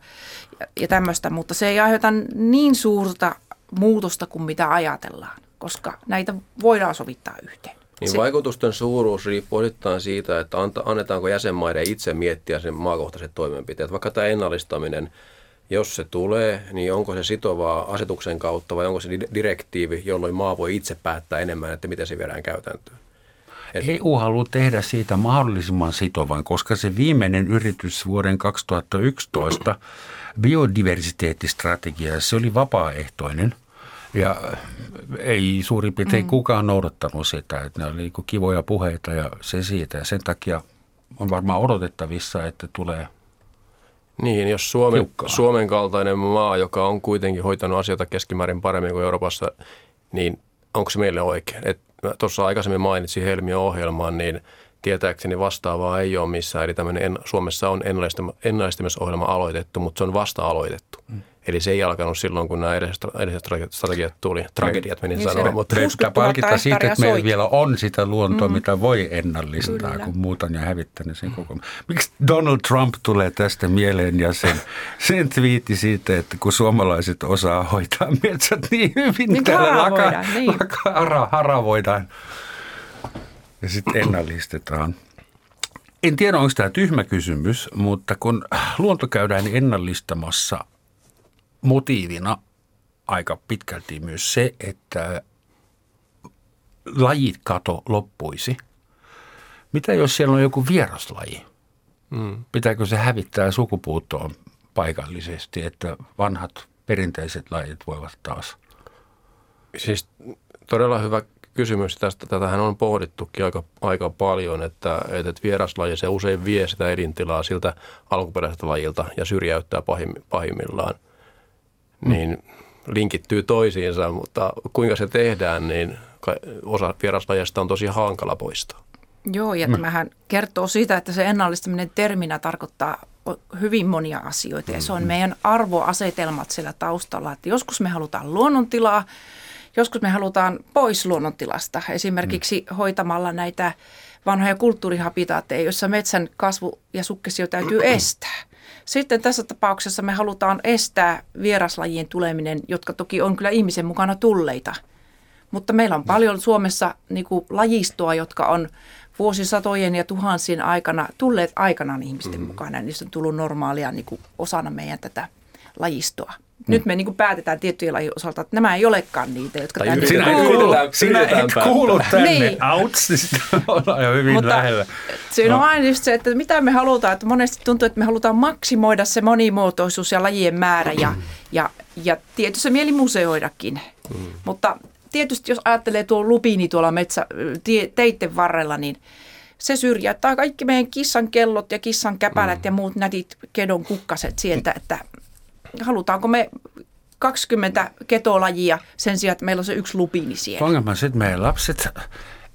ja, ja tämmöistä, mutta se ei aiheuta niin suurta muutosta kuin mitä ajatellaan, koska näitä voidaan sovittaa yhteen.
Niin se, vaikutusten suuruus riippuu osittain siitä, että annetaanko jäsenmaiden itse miettiä sen maakohtaiset toimenpiteet. Vaikka tämä ennallistaminen – jos se tulee, niin onko se sitovaa asetuksen kautta vai onko se direktiivi, jolloin maa voi itse päättää enemmän, että miten se viedään käytäntöön?
Et... EU haluaa tehdä siitä mahdollisimman sitovan, koska se viimeinen yritys vuoden 2011 biodiversiteettistrategia, se oli vapaaehtoinen ja ei suurin piirtein mm. kukaan noudattanut sitä. Että ne oli kivoja puheita ja se siitä. Ja sen takia on varmaan odotettavissa, että tulee
niin, jos Suomen, Suomen kaltainen maa, joka on kuitenkin hoitanut asioita keskimäärin paremmin kuin Euroopassa, niin onko se meille oikein? Tuossa aikaisemmin mainitsin Helmiön ohjelman, niin tietääkseni vastaavaa ei ole missään. Eli tämmöinen Suomessa on ennallistamisohjelma aloitettu, mutta se on vasta aloitettu. Mm. Eli se ei alkanut silloin, kun nämä edelliset, edelliset strategiat tuli. Tragediat menin niin sanoa.
Mutta pitää palkita siitä, että meillä vielä on sitä luontoa, mm. mitä voi ennallistaa, Kyllä. kun muut on jo hävittänyt sen koko. Miksi Donald Trump tulee tästä mieleen ja sen, sen twiitti siitä, että kun suomalaiset osaa hoitaa metsät niin hyvin, niin täällä haravoidaan, laka, niin. laka, hara, haravoidaan ja sitten ennallistetaan. En tiedä, onko tämä tyhmä kysymys, mutta kun luonto käydään ennallistamassa – motiivina aika pitkälti myös se, että lajit kato loppuisi. Mitä jos siellä on joku vieraslaji? Mm. Pitääkö se hävittää sukupuuttoon paikallisesti, että vanhat perinteiset lajit voivat taas?
Siis todella hyvä kysymys. Tästä, tätähän on pohdittukin aika, aika paljon, että, että vieraslaji se usein vie sitä elintilaa siltä alkuperäiseltä lajilta ja syrjäyttää pahimmillaan niin linkittyy toisiinsa, mutta kuinka se tehdään, niin osa vieraslajista on tosi hankala poistaa.
Joo, ja tämähän kertoo siitä, että se ennallistaminen terminä tarkoittaa hyvin monia asioita, ja se on mm-hmm. meidän arvoasetelmat siellä taustalla, että joskus me halutaan luonnontilaa, joskus me halutaan pois luonnontilasta, esimerkiksi mm. hoitamalla näitä vanhoja kulttuurihabitaatteja, joissa metsän kasvu ja sukkesio täytyy estää. Sitten tässä tapauksessa me halutaan estää vieraslajien tuleminen, jotka toki on kyllä ihmisen mukana tulleita. Mutta meillä on paljon Suomessa niin kuin lajistoa, jotka on vuosisatojen ja tuhansien aikana tulleet aikanaan ihmisten mm. mukana. Niistä on tullut normaalia niin kuin osana meidän tätä lajistoa. Mm. Nyt me niin kuin päätetään tiettyjen lajien osalta, että nämä ei olekaan niitä, jotka
tai tänne sinä kuuluu. Yritetään, sinä et kuulu tänne. Niin. Outs, niin ollaan jo hyvin Mutta lähellä.
Siinä no. on aina just se, että mitä me halutaan. Että monesti tuntuu, että me halutaan maksimoida se monimuotoisuus ja lajien määrä ja, ja, ja tietyssä mieli museoidakin. Mm. Mutta tietysti jos ajattelee tuo lupiini tuolla metsä, teitten varrella, niin se syrjäyttää kaikki meidän kissan kellot ja kissan käpälät mm. ja muut nätit kedon kukkaset sieltä, että halutaanko me 20 ketolajia sen sijaan, että meillä on se yksi lupiini siellä.
Ongelma se, että meidän lapset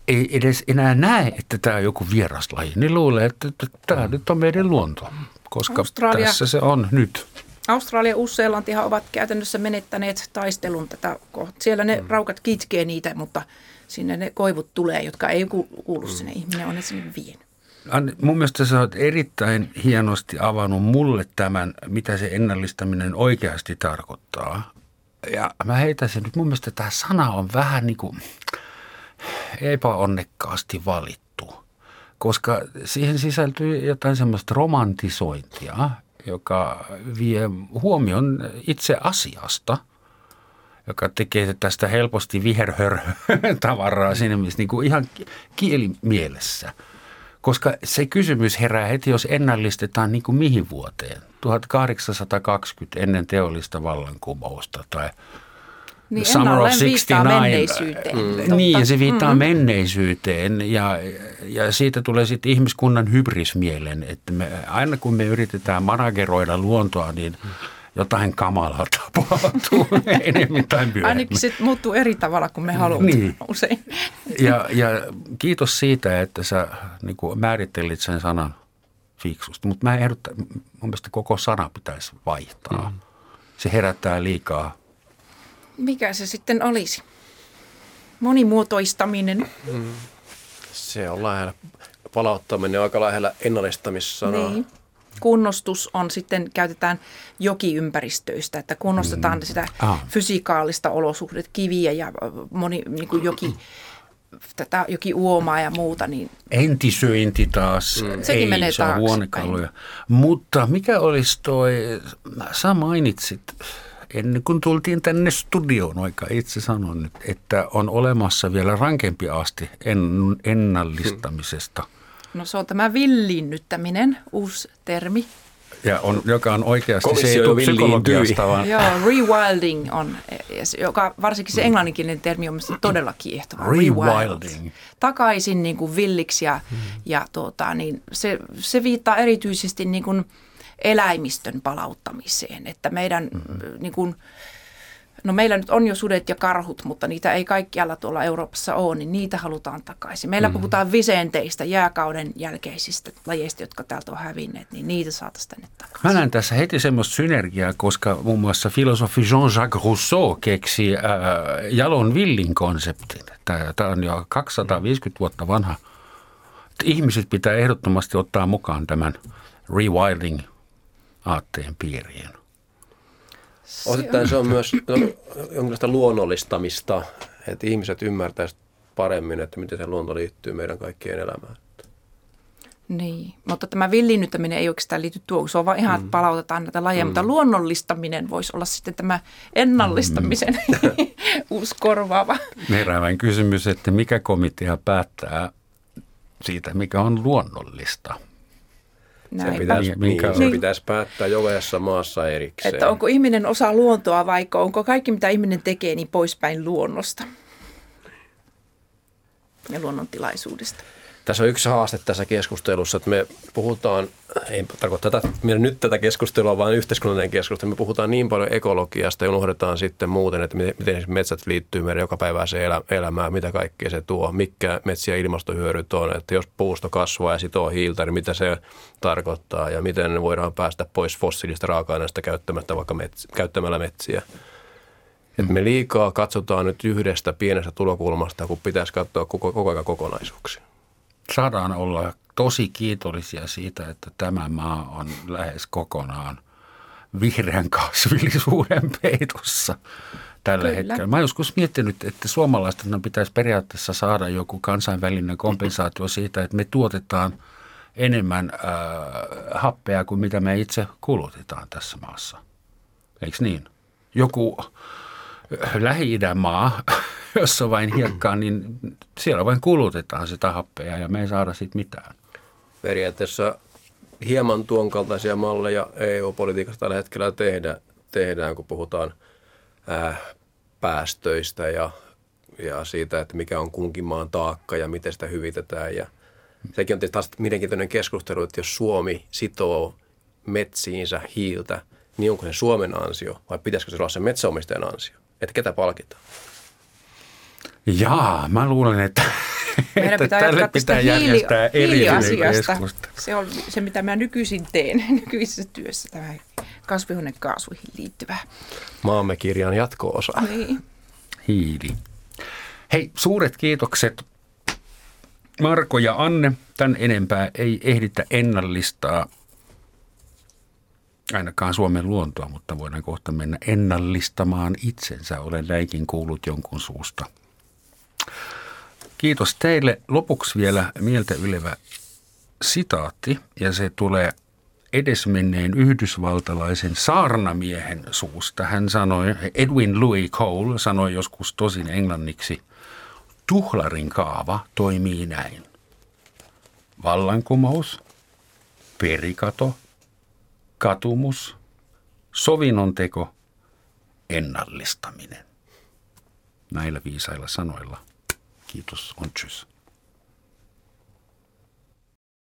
ei edes enää näe, että tämä on joku vieraslaji. Niin luulee, että tämä nyt on meidän luonto, koska Australia, tässä se on nyt.
Australia ja Uus-Seelantihan ovat käytännössä menettäneet taistelun tätä kohtaa. Siellä ne mm. raukat kitkee niitä, mutta sinne ne koivut tulee, jotka ei kuulu mm. sinne. Ihminen on ne sinne vienyt.
Mun mielestä sä oot erittäin hienosti avannut mulle tämän, mitä se ennallistaminen oikeasti tarkoittaa. Ja mä heitän sen nyt, mun mielestä tämä sana on vähän niin kuin epäonnekkaasti valittu, koska siihen sisältyy jotain semmoista romantisointia, joka vie huomion itse asiasta, joka tekee tästä helposti viherhör-tavaraa siinä mielessä niin kuin ihan kielimielessä. Koska se kysymys herää heti, jos ennallistetaan niin kuin mihin vuoteen. 1820 ennen teollista vallankumousta tai
niin, Summer of 69. menneisyyteen.
Mm. Niin, ja se viittaa mm. menneisyyteen ja, ja siitä tulee sitten ihmiskunnan hybris mielen, että me, aina kun me yritetään manageroida luontoa, niin jotain kamalaa tapahtuu enemmän tai myöhemmin.
Ainakin se muuttuu eri tavalla kuin me haluamme niin. usein.
Ja, ja kiitos siitä, että sä niin määrittelit sen sanan fiksusti, mutta mä ehdottan, mun mielestä koko sana pitäisi vaihtaa. Mm. Se herättää liikaa
mikä se sitten olisi? Monimuotoistaminen.
Mm. Se on lähellä, palauttaminen on aika lähellä ennallistamissanaa. Niin.
Kunnostus on sitten, käytetään jokiympäristöistä, että kunnostetaan mm. sitä ah. fysikaalista olosuhdet, kiviä ja moni, niin kuin joki, tätä joki uomaa ja muuta. Niin
Entisöinti taas mm. Sekin ei menee saa huonekaluja. Mutta mikä olisi toi, sä mainitsit ennen kuin tultiin tänne studioon, vaikka itse sanon nyt, että on olemassa vielä rankempi asti en, ennallistamisesta.
No se on tämä villinnyttäminen, uusi termi.
Ja on, joka on oikeasti, Komissio se ei tule psykologiasta, vaan...
Joo, rewilding on, joka varsinkin se englanninkielinen termi on todella kiehtova.
Rewilding.
Takaisin niin kuin villiksi ja, hmm. ja tuota, niin se, se viittaa erityisesti niin kuin – eläimistön palauttamiseen. Että meidän mm-hmm. niin kuin, no meillä nyt on jo sudet ja karhut, mutta niitä ei kaikkialla tuolla Euroopassa ole, niin niitä halutaan takaisin. Meillä mm-hmm. puhutaan visenteistä, jääkauden jälkeisistä lajeista, jotka täältä on hävinneet, niin niitä saataisiin tänne takaisin.
Mä näen tässä heti semmoista synergiaa, koska muun muassa filosofi Jean-Jacques Rousseau keksi äh, jalon villin konseptin. Tämä on jo 250 vuotta vanha. Ihmiset pitää ehdottomasti ottaa mukaan tämän rewilding aatteen piiriin.
Osittain se on myös jonkinlaista luonnollistamista, että ihmiset ymmärtäisivät paremmin, että miten se luonto liittyy meidän kaikkien elämään.
Niin, mutta tämä villinnyttäminen ei oikeastaan liity tuohon, se on vaan ihan, että mm. palautetaan näitä lajeja, mm. mutta luonnollistaminen voisi olla sitten tämä ennallistamisen mm. uusi korvaava.
Heräävän kysymys, että mikä komitea päättää siitä, mikä on luonnollista?
Se pitäisi, niin, se niin. pitäisi päättää jokaisessa maassa erikseen.
Että onko ihminen osa luontoa vaikka onko kaikki mitä ihminen tekee niin poispäin luonnosta ja luonnontilaisuudesta.
Tässä on yksi haaste tässä keskustelussa, että me puhutaan, ei tarkoita tätä, nyt tätä keskustelua, vaan yhteiskunnallinen keskustelu. Me puhutaan niin paljon ekologiasta ja unohdetaan sitten muuten, että miten metsät liittyy meidän jokapäiväiseen elämään, mitä kaikkea se tuo, mikä metsiä ilmastohyödyt on, että jos puusto kasvaa ja sitoo hiiltä, niin mitä se tarkoittaa ja miten voidaan päästä pois fossiilista raaka-aineista käyttämättä vaikka mets, käyttämällä metsiä. Että me liikaa katsotaan nyt yhdestä pienestä tulokulmasta, kun pitäisi katsoa koko, koko ajan kokonaisuuksia.
Saadaan olla tosi kiitollisia siitä, että tämä maa on lähes kokonaan vihreän kasvillisuuden peitossa tällä Kyllä. hetkellä. Mä joskus miettinyt, että suomalaisten pitäisi periaatteessa saada joku kansainvälinen kompensaatio siitä, että me tuotetaan enemmän äh, happea kuin mitä me itse kulutetaan tässä maassa. Eikö niin? Joku Lähi-idän maa, jossa vain hiekkaa, niin siellä vain kulutetaan sitä happea ja me ei saada siitä mitään.
Periaatteessa hieman tuon kaltaisia malleja EU-politiikasta tällä hetkellä tehdä, tehdään, kun puhutaan ää, päästöistä ja, ja siitä, että mikä on kunkin maan taakka ja miten sitä hyvitetään. Ja sekin on tietysti taas mielenkiintoinen keskustelu, että jos Suomi sitoo metsiinsä hiiltä, niin onko se Suomen ansio vai pitäisikö se olla se metsäomistajan ansio? Että ketä palkitaan?
Jaa, mä luulen, että,
Meidän
että
pitää
tälle pitää järjestää
hiiliasiasta. Se on se, mitä mä nykyisin teen nykyisessä työssä, tämä kasvihuonekaasuihin liittyvä.
Maamme kirjan jatko-osa.
Niin.
Hiili. Hei, suuret kiitokset Marko ja Anne. Tän enempää ei ehditä ennallistaa ainakaan Suomen luontoa, mutta voidaan kohta mennä ennallistamaan itsensä. Olen näinkin kuullut jonkun suusta. Kiitos teille. Lopuksi vielä mieltä ylevä sitaatti, ja se tulee edesmenneen yhdysvaltalaisen saarnamiehen suusta. Hän sanoi, Edwin Louis Cole sanoi joskus tosin englanniksi, tuhlarin kaava toimii näin. Vallankumous, perikato, katumus, sovinnon teko, ennallistaminen. Näillä viisailla sanoilla. Kiitos, on.